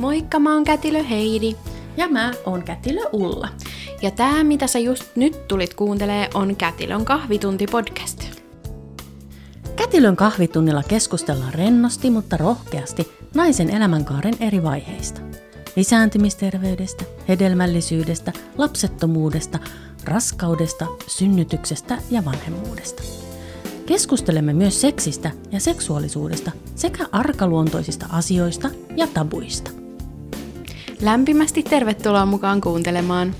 Moikka, mä oon Kätilö Heidi. Ja mä oon Kätilö Ulla. Ja tää, mitä sä just nyt tulit kuuntelee, on Kätilön kahvitunti podcast. Kätilön kahvitunnilla keskustellaan rennosti, mutta rohkeasti naisen elämänkaaren eri vaiheista. Lisääntymisterveydestä, hedelmällisyydestä, lapsettomuudesta, raskaudesta, synnytyksestä ja vanhemmuudesta. Keskustelemme myös seksistä ja seksuaalisuudesta sekä arkaluontoisista asioista ja tabuista. Lämpimästi tervetuloa mukaan kuuntelemaan.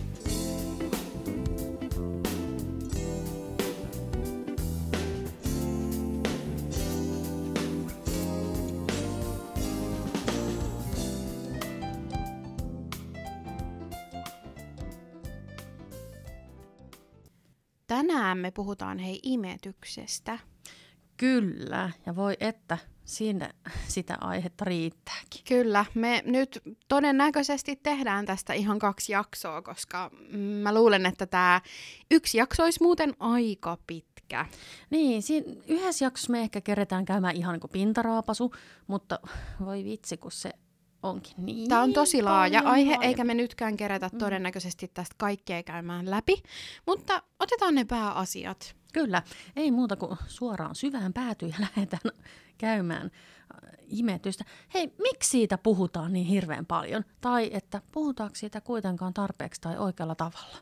Tänään me puhutaan hei imetyksestä. Kyllä, ja voi että sinne sitä aihetta riittääkin. Kyllä, me nyt todennäköisesti tehdään tästä ihan kaksi jaksoa, koska mä luulen, että tämä yksi jakso olisi muuten aika pitkä. Niin, siinä yhdessä jaksossa me ehkä keretään käymään ihan niin kuin pintaraapasu, mutta voi vitsi, kun se onkin niin Tämä on tosi laaja aihe, laajempi. eikä me nytkään kerätä todennäköisesti tästä kaikkea käymään läpi, mutta otetaan ne pääasiat. Kyllä, ei muuta kuin suoraan syvään päätyyn ja lähdetään käymään äh, imetystä. Hei, miksi siitä puhutaan niin hirveän paljon? Tai että puhutaanko siitä kuitenkaan tarpeeksi tai oikealla tavalla?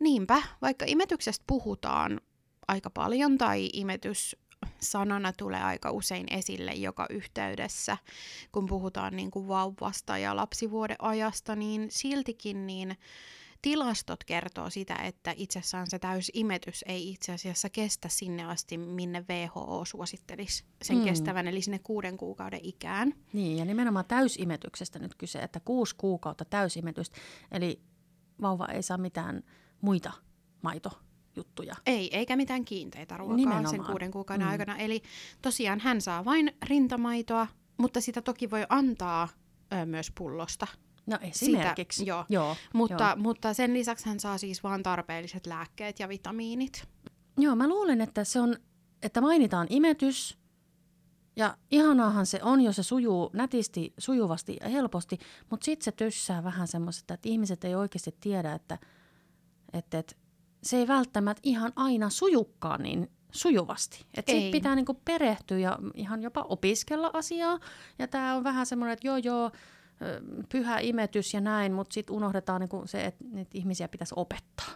Niinpä, vaikka imetyksestä puhutaan aika paljon tai imetys sanana tulee aika usein esille joka yhteydessä, kun puhutaan niin kuin vauvasta ja lapsivuoden ajasta, niin siltikin niin tilastot kertoo sitä, että itsessään se täysimetys ei itse asiassa kestä sinne asti, minne WHO suosittelisi sen Mm. kestävän, eli sinne kuuden kuukauden ikään. Niin, ja nimenomaan täysimetyksestä nyt kyse, että kuusi kuukautta täysimetystä, eli vauva ei saa mitään muita maitojuttuja. Ei, eikä mitään kiinteitä ruokaa Nimenomaan. sen kuuden kuukauden mm. aikana. Eli tosiaan hän saa vain rintamaitoa, mutta sitä toki voi antaa ö, myös pullosta. No esimerkiksi. Sitä, joo. joo. Mutta, joo. mutta sen lisäksi hän saa siis vain tarpeelliset lääkkeet ja vitamiinit. Joo, mä luulen, että se on, että mainitaan imetys, ja ihanaahan se on, jos se sujuu nätisti, sujuvasti ja helposti, mutta sitten se tyssää vähän semmoista, että ihmiset ei oikeasti tiedä, että, että, että se ei välttämättä ihan aina sujukkaan niin sujuvasti. Että Ei. pitää niinku perehtyä ja ihan jopa opiskella asiaa. Ja tämä on vähän semmoinen, että joo joo, pyhä imetys ja näin, mutta sitten unohdetaan niinku se, että niitä ihmisiä pitäisi opettaa.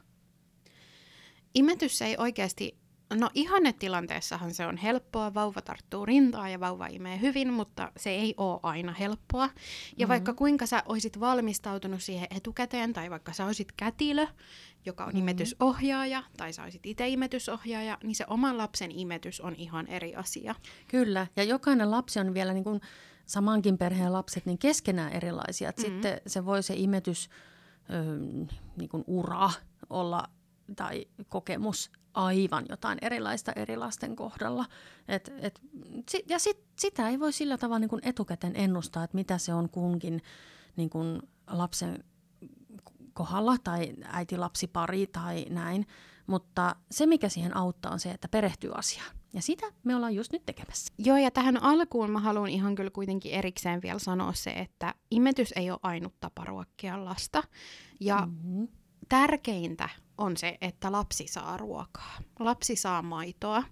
Imetys ei oikeasti, no ihannetilanteessahan se on helppoa, vauva tarttuu rintaan ja vauva imee hyvin, mutta se ei ole aina helppoa. Ja Mhm. mm-hmm. vaikka kuinka sä olisit valmistautunut siihen etukäteen, tai vaikka sä olisit kätilö, joka on Mhm. mm-hmm. imetysohjaaja, tai sä olisit itse imetysohjaaja, niin se oman lapsen imetys on ihan eri asia. Kyllä, ja jokainen lapsi on vielä niin kuin samankin perheen lapset niin keskenään erilaisia. Mm. Sitten se voi se imetys, ö, niin kuin ura olla tai kokemus aivan jotain erilaista eri lasten kohdalla. Et, et, ja sit, sitä ei voi sillä tavalla niin kuin etukäteen ennustaa, että mitä se on kunkin niin kuin lapsen kohdalla tai äiti-lapsipari tai näin. Mutta se, mikä siihen auttaa, on se, että perehtyy asiaan. Ja sitä me ollaan just nyt tekemässä. Joo, ja tähän alkuun mä haluan ihan kyllä kuitenkin erikseen vielä sanoa se, että imetys ei ole ainut tapa ruokkia lasta. Ja Mm-hmm. tärkeintä on se, että lapsi saa ruokaa. Lapsi saa maitoa.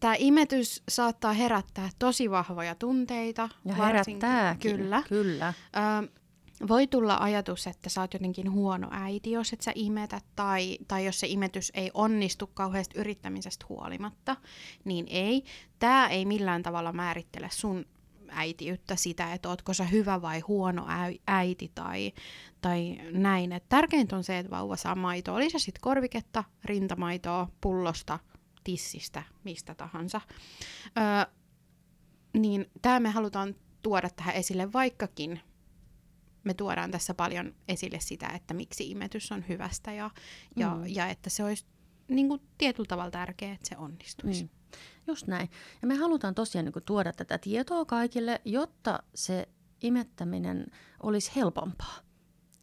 Tämä imetys saattaa herättää tosi vahvoja tunteita. Ja herättääkin. Kyllä. Kyllä. Ö, voi tulla ajatus, että sä oot jotenkin huono äiti, jos et sä imetä, tai, tai jos se imetys ei onnistu kauheasti yrittämisestä huolimatta, niin ei. Tämä ei millään tavalla määrittele sun äitiyttä sitä, että ootko sä hyvä vai huono äi- äiti tai, tai näin. Et tärkeintä on se, että vauva saa maitoa. Oli se sitten korviketta, rintamaitoa, pullosta, tissistä, mistä tahansa. Ö, niin tämä me halutaan tuoda tähän esille, vaikkakin me tuodaan tässä paljon esille sitä, että miksi imetys on hyvästä ja, ja, Mm. ja että se olisi niin kuin, tietyllä tavalla tärkeää, että se onnistuisi. Mm. Just näin. Ja me halutaan tosiaan niin tuoda tätä tietoa kaikille, jotta se imettäminen olisi helpompaa.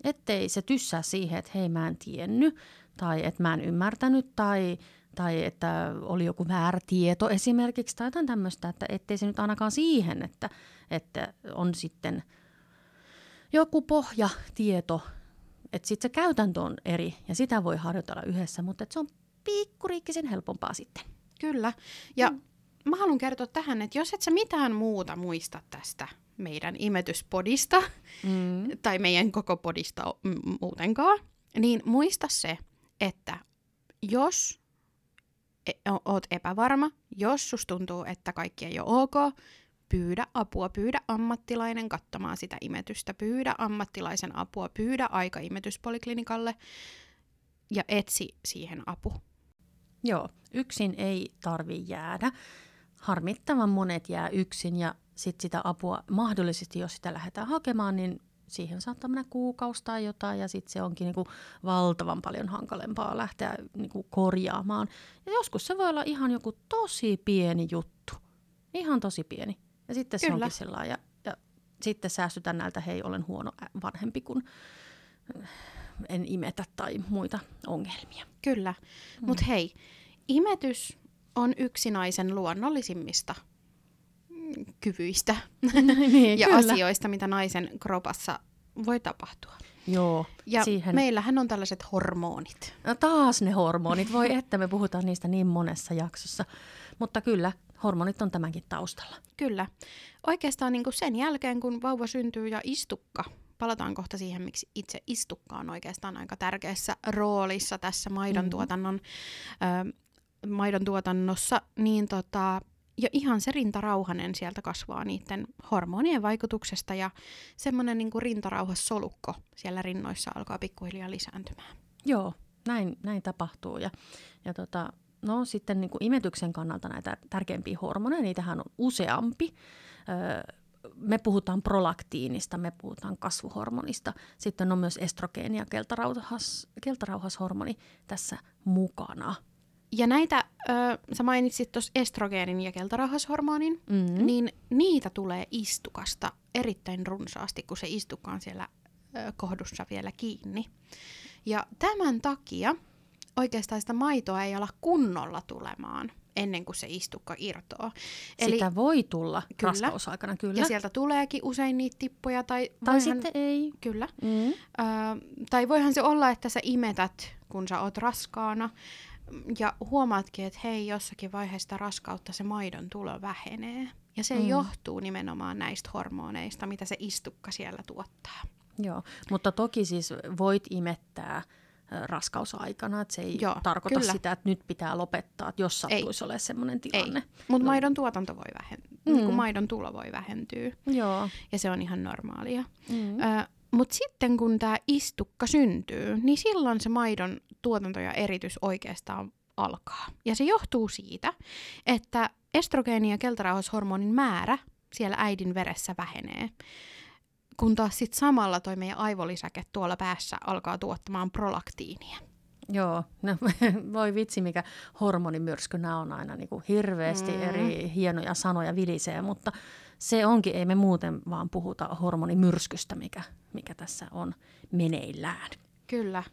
Ettei se tyssää siihen, että hei mä en tiennyt, tai että mä en ymmärtänyt, tai, tai että oli joku väärä tieto esimerkiksi tai jotain tämmöistä, että ettei se nyt ainakaan siihen, että, että on sitten joku pohjatieto, että sitten se käytäntö on eri ja sitä voi harjoitella yhdessä, mutta se on pikkuriikkisen helpompaa sitten. Kyllä. Ja mm. mä haluan kertoa tähän, että jos et sä mitään muuta muista tästä meidän imetyspodista mm. tai meidän koko podista muutenkaan, niin muista se, että jos e, oot epävarma, jos sus tuntuu, että kaikki ei ole ok, pyydä apua, pyydä ammattilainen katsomaan sitä imetystä, pyydä ammattilaisen apua, pyydä aika imetyspoliklinikalle ja etsi siihen apu. Joo, yksin ei tarvi jäädä. Harmittavan monet jää yksin ja sit sitä apua mahdollisesti, jos sitä lähdetään hakemaan, niin siihen saattaa mennä kuukausi tai jotain ja sitten se onkin niinku valtavan paljon hankalempaa lähteä niinku korjaamaan. Ja joskus se voi olla ihan joku tosi pieni juttu. Ihan tosi pieni. Ja sitten Kyllä. se onkin sellainen. Ja, ja sitten säästytään näiltä, hei olen huono vanhempi, kun en imetä tai muita ongelmia. Kyllä. Mm. Mutta hei, imetys on yksi naisen luonnollisimmista kyvyistä niin, ja kyllä. asioista, mitä naisen kropassa voi tapahtua. Joo. Ja siihen... meillähän on tällaiset hormonit. No taas ne hormonit. Voi että me puhutaan niistä niin monessa jaksossa. Mutta kyllä, hormonit on tämänkin taustalla. Kyllä. Oikeastaan niin kuin sen jälkeen, kun vauva syntyy ja istukka, palataan kohta siihen, miksi itse istukka on oikeastaan aika tärkeässä roolissa tässä maidon, mm. tuotannon, ö, maidon tuotannossa, niin tota, ja ihan se rintarauhanen sieltä kasvaa niiden hormonien vaikutuksesta ja semmoinen niin rintarauhassolukko siellä rinnoissa alkaa pikkuhiljaa lisääntymään. Joo, näin, näin tapahtuu. Ja, ja tota, no sitten niin kuin imetyksen kannalta näitä tärkeimpiä hormoneja, niitähän on useampi. Öö, me puhutaan prolaktiinista, me puhutaan kasvuhormonista. Sitten on myös estrogeeni ja keltarauhas, keltarauhashormoni tässä mukana. Ja näitä, ö, sä mainitsit tuossa estrogeenin ja keltarauhashormonin, mm-hmm. niin niitä tulee istukasta erittäin runsaasti, kun se istukka on siellä ö, kohdussa vielä kiinni. Ja tämän takia oikeastaan sitä maitoa ei ala kunnolla tulemaan ennen kuin se istukka irtoaa. Eli, Sitä voi tulla kyllä, raskausaikana, kyllä. Ja sieltä tuleekin usein niitä tippuja. Tai, tai voihan, sitten ei. Kyllä. Mm. Ö, tai voihan se olla, että sä imetät, kun sä oot raskaana, ja huomaatkin, että hei, jossakin vaiheessa raskautta se maidon tulo vähenee. Ja se mm. johtuu nimenomaan näistä hormoneista, mitä se istukka siellä tuottaa. Joo, mutta toki siis voit imettää raskausaikana, että se ei Joo, tarkoita kyllä. sitä, että nyt pitää lopettaa, että jos sattuisi olemaan sellainen tilanne. Mutta maidon tuotanto voi vähentyä, mm. niin maidon tulo voi vähentyä. Joo. Ja se on ihan normaalia. Mm. Ö, mutta sitten kun tämä istukka syntyy, niin silloin se maidon tuotanto ja eritys oikeastaan alkaa. Ja se johtuu siitä, että estrogeeni- ja keltarauhashormonin määrä siellä äidin veressä vähenee. Kun taas sit samalla toi meidän aivolisäke tuolla päässä alkaa tuottamaan prolaktiinia. Joo, no, voi vitsi mikä hormonimyrsky, nämä on aina niin kuin hirveästi mm. eri hienoja sanoja vilisee, mutta se onkin, ei me muuten vaan puhuta hormonimyrskystä, mikä, mikä tässä on meneillään. Kyllä.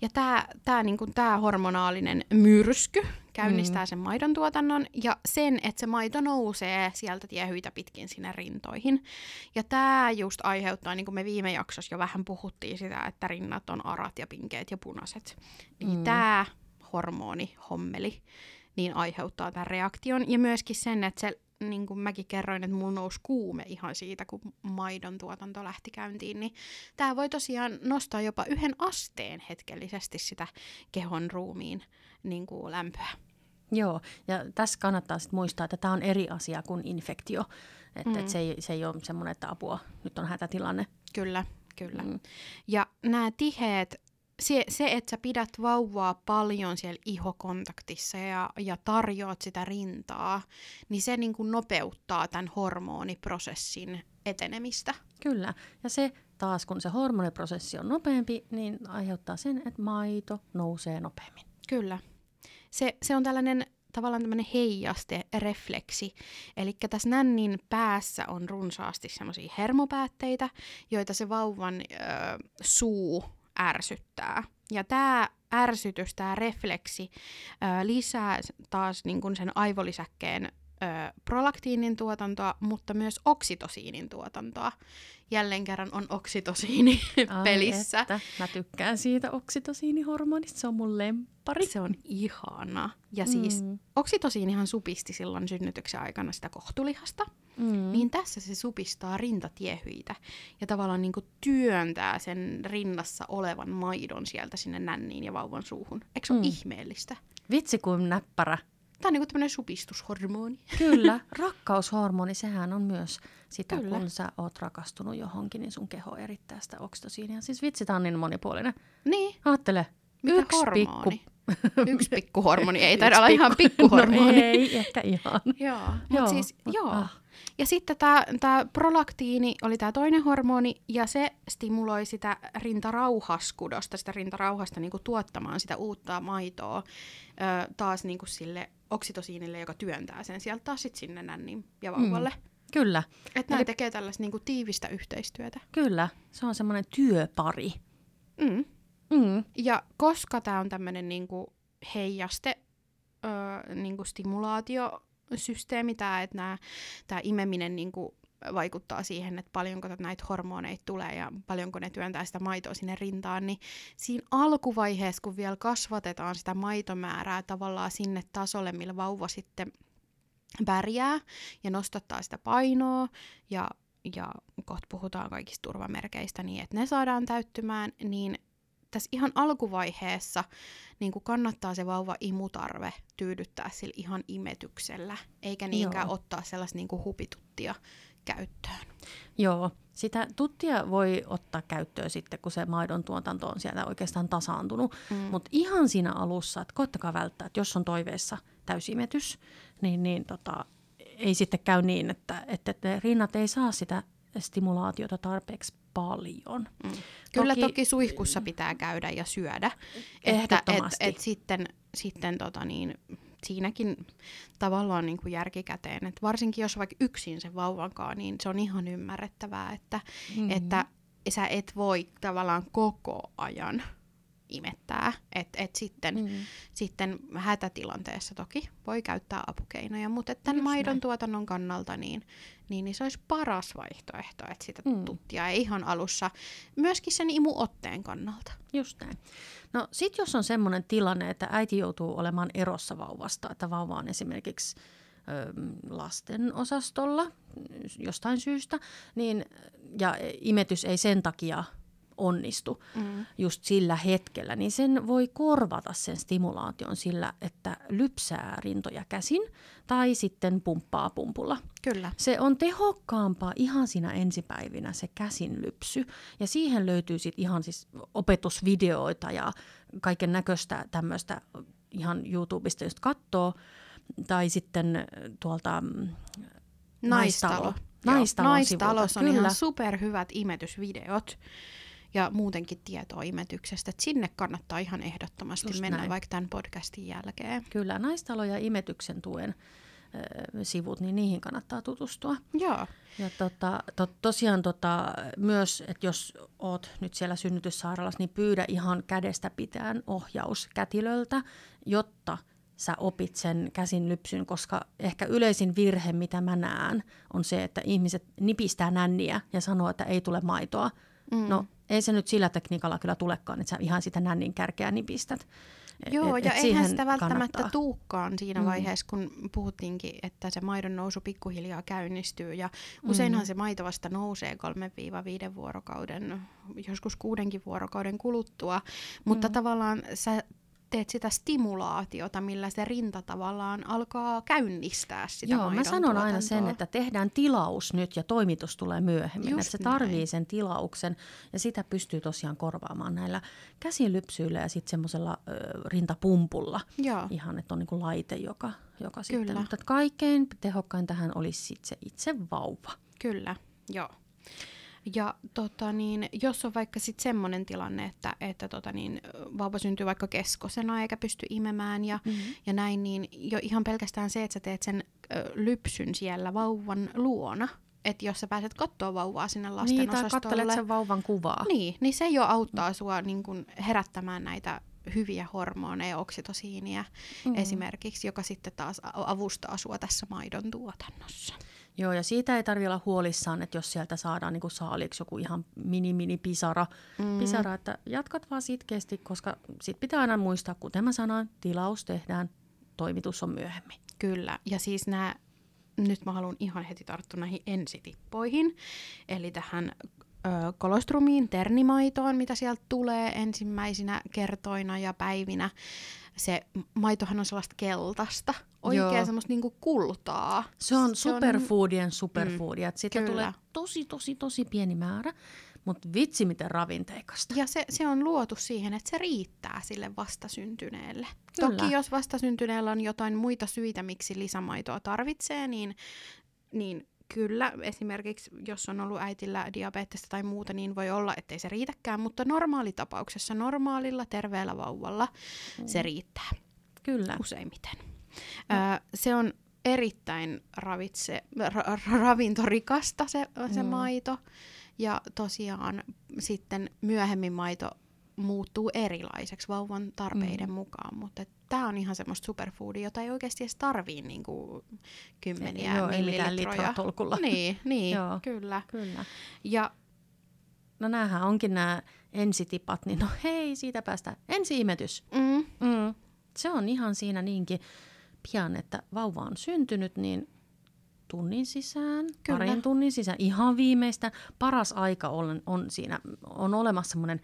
Ja tämä tää, niinku, tää hormonaalinen myrsky käynnistää mm. sen maidon tuotannon ja sen, että se maito nousee sieltä tiehyitä pitkin sinne rintoihin. Ja tämä just aiheuttaa, niin kuin me viime jaksossa jo vähän puhuttiin sitä, että rinnat on arat ja pinkeet ja punaiset. Niin mm. tämä hormoni, hommeli, niin aiheuttaa tämän reaktion. Ja myöskin sen, että se niin kuin mäkin kerroin, että mulla nousi kuume ihan siitä, kun maidon tuotanto lähti käyntiin, niin tämä voi tosiaan nostaa jopa yhden asteen hetkellisesti sitä kehon ruumiin niin kuin lämpöä. Joo, ja tässä kannattaa sitten muistaa, että tämä on eri asia kuin infektio. Että mm. et se, ei, se ei ole semmoinen, että apua, nyt on hätätilanne. Kyllä, kyllä. Mm. Ja nämä tiheät se, se, että sä pidät vauvaa paljon siellä ihokontaktissa ja, ja tarjoat sitä rintaa, niin se niin kuin nopeuttaa tämän hormoniprosessin etenemistä. Kyllä, ja se taas kun se hormoniprosessi on nopeampi, niin aiheuttaa sen, että maito nousee nopeammin. Kyllä. Se, se on tällainen tavallaan tämmöinen heijaste, refleksi. Eli tässä nännin päässä on runsaasti semmoisia hermopäätteitä, joita se vauvan ö, suu ärsyttää. Ja tämä ärsytys, tämä refleksi lisää taas niin kun sen aivolisäkkeen ö, prolaktiinin tuotantoa, mutta myös oksitosiinin tuotantoa. Jälleen kerran on oksitosiini Ai pelissä. Että. Mä tykkään siitä oksitosiinihormonista, se on mun lemppari. Se on ihana. Ja siis Mm. oksitosiinihan supisti silloin synnytyksen aikana sitä kohtulihasta. Mm. Niin tässä se supistaa rintatiehyitä ja tavallaan niinku työntää sen rinnassa olevan maidon sieltä sinne nänniin ja vauvan suuhun. Eikö se ole Mm. ihmeellistä? Vitsi kuin näppärä. Tämä on niinku tämmöinen supistushormoni. Kyllä, rakkaushormoni, sehän on myös sitä, Kyllä. kun sä oot rakastunut johonkin, niin sun keho erittää sitä oksitosiinia. Siis vitsi, tää on niin monipuolinen. Niin, Aattele, mikä yksi hormoni? pikku... Yksi pikkuhormoni. Ei taida olla ihan pikku- pikkuhormoni. No ei, ehkä ihan. Joo, Joo, mutta siis, mut- joo. ah. Ja sitten tämä prolaktiini oli tämä toinen hormoni, ja se stimuloi sitä rintarauhaskudosta, sitä rintarauhasta niinku tuottamaan sitä uutta maitoa ö, taas niinku sille oksitosiinille, joka työntää sen sieltä taas sit sinne nännin ja vauvalle. Mm. Kyllä, Että nämä Eli- tekee tällaista niinku tiivistä yhteistyötä. kyllä. Se on semmoinen työpari. Mm. Mm. Ja koska tämä on tämmöinen niinku heijaste, öö, niinku stimulaatiosysteemi, tämä, että tämä imeminen niinku vaikuttaa siihen, että paljonko tätä näitä hormoneita tulee ja paljonko ne työntää sitä maitoa sinne rintaan, niin siinä alkuvaiheessa, kun vielä kasvatetaan sitä maitomäärää tavallaan sinne tasolle, millä vauva sitten pärjää ja nostattaa sitä painoa ja, ja kohta puhutaan kaikista turvamerkeistä niin, että ne saadaan täyttymään, niin tässä ihan alkuvaiheessa niin kuin kannattaa se vauva imutarve tyydyttää sillä ihan imetyksellä, eikä niinkään Joo. ottaa sellaista niin kuin hupituttia käyttöön. Joo, sitä tuttia voi ottaa käyttöön sitten, kun se maidon tuotanto on sieltä oikeastaan tasaantunut. Mm. Mutta ihan siinä alussa, että koittakaa välttää, että jos on toiveessa täysimetys, niin, niin tota, ei sitten käy niin, että, että ne rinnat ei saa sitä stimulaatiota tarpeeksi paljon. Mm. Kyllä Toki- toki, suihkussa pitää käydä ja syödä. Että et, et sitten, sitten tota niin, siinäkin tavallaan niin kuin järkikäteen, että varsinkin jos vaikka yksin sen vauvankaan, niin se on ihan ymmärrettävää, että, Mhm. mm-hmm. että sä et voi tavallaan koko ajan imettää. Että et sitten, Mm. sitten hätätilanteessa toki voi käyttää apukeinoja, mutta tämän Just maidon näin. tuotannon kannalta niin, niin, niin se olisi paras vaihtoehto, että sitä Mm. tuttia ei ihan alussa, myöskin sen imuotteen kannalta. Just näin. No sit jos on semmoinen tilanne, että äiti joutuu olemaan erossa vauvasta, että vauva on esimerkiksi lasten osastolla jostain syystä, niin, ja imetys ei sen takia onnistu Mm. just sillä hetkellä, niin sen voi korvata sen stimulaation sillä, että lypsää rintoja käsin tai sitten pumppaa pumpulla. Kyllä. Se on tehokkaampaa ihan siinä ensipäivinä se käsinlypsy. Ja siihen löytyy sitten ihan siis opetusvideoita ja kaiken näköistä tämmöistä ihan YouTubesta, jos katsoo. Tai sitten tuolta mm, Naistalo. Naistalon Joo, Naistalossa on kyllä. ihan superhyvät imetysvideot ja muutenkin tietoa imetyksestä. Et sinne kannattaa ihan ehdottomasti Just mennä näin. vaikka tämän podcastin jälkeen. kyllä naistalo ja imetyksen tuen sivut, niin niihin kannattaa tutustua. Joo. Ja tota, to, tosiaan tota, myös, että jos oot nyt siellä synnytyssairaalassa, niin pyydä ihan kädestä pitään ohjaus kätilöltä, jotta sä opit sen käsin lypsyn, koska ehkä yleisin virhe, mitä mä näen, on se, että ihmiset nipistää nänniä ja sanoo, että ei tule maitoa. Mm. No ei se nyt sillä tekniikalla kyllä tulekaan, että sä ihan sitä nännin kärkeä nipistät. Et- Joo, et- ja et eihän sitä välttämättä kannattaa. tuukkaan siinä Mm. vaiheessa, kun puhuttiinkin, että se maidon nousu pikkuhiljaa käynnistyy. Ja useinhan Mm. se maito vasta nousee 3-5 vuorokauden, joskus kuudenkin vuorokauden kuluttua. Mutta Mm. tavallaan sä teet sitä stimulaatiota, millä se rinta tavallaan alkaa käynnistää sitä Joo, mä sanon aina sen, tuotantoa. että tehdään tilaus nyt ja toimitus tulee myöhemmin. Just että se näin. tarvii sen tilauksen ja sitä pystyy tosiaan korvaamaan näillä käsilypsyillä ja sitten semmoisella rintapumpulla. Joo, Ihan, että on niinku laite, joka, joka sitten... Kyllä. Mutta että kaikkein tehokkain tähän olisi sit se itse vauva. kyllä, joo. Ja tota niin, jos on vaikka sitten semmoinen tilanne, että, että tota niin, vauva syntyy vaikka keskosena eikä pysty imemään ja, Mm-hmm. ja näin, niin jo ihan pelkästään se, että sä teet sen ö, lypsyn siellä vauvan luona, että jos sä pääset katsoa vauvaa sinne lasten Niin, tai kattelet sen vauvan kuvaa. niin, niin se jo auttaa sua niin kun herättämään näitä hyviä hormoneja, oksitosiinia mm. esimerkiksi, joka sitten taas avustaa sua tässä maidon tuotannossa. Joo, ja siitä ei tarvitse olla huolissaan, että jos sieltä saadaan niin saaliksi joku ihan mini-mini pisara, mm. pisara, että jatkat vaan sitkeästi, koska sit pitää aina muistaa, kuten mä sanoin, tilaus tehdään, toimitus on myöhemmin. Kyllä, ja siis nämä, nyt mä haluan ihan heti tarttua näihin ensitippoihin, eli tähän kolostrumiin, ternimaitoon, mitä sieltä tulee ensimmäisinä kertoina ja päivinä. Se maitohan on sellaista keltaista, Joo. semmoista niinku kultaa. Se on superfoodien superfoodia. Mm, Sitä tulee tosi, tosi, tosi pieni määrä, mutta vitsi miten ravinteikasta. Ja se, se on luotu siihen, että se riittää sille vastasyntyneelle. Kyllä. Toki jos vastasyntyneellä on jotain muita syitä, miksi lisämaitoa tarvitsee, niin, niin kyllä esimerkiksi jos on ollut äitillä diabetesta tai muuta, niin voi olla, ettei se riitäkään, mutta normaalitapauksessa, normaalilla terveellä vauvalla mm. se riittää. Kyllä. Useimmiten. No. Ö, se on erittäin ravitse, ra, ravintorikasta se, se mm. maito. Ja tosiaan sitten myöhemmin maito muuttuu erilaiseksi vauvan tarpeiden mm. mukaan, mutta tämä on ihan semmoista superfoodia, jota ei oikeasti edes tarvii niinku kymmeniä ei, joo, millilitroja. tolkulla. Niin, niin joo, kyllä. kyllä. Ja No näähän onkin nämä ensitipat, niin no hei, siitä päästään. Ensiimetys. Mm. Mm. Se on ihan siinä niinkin pian, että vauva on syntynyt, niin tunnin sisään, Kyllä. parin tunnin sisään, ihan viimeistä. Paras aika on, on siinä, on olemassa semmoinen,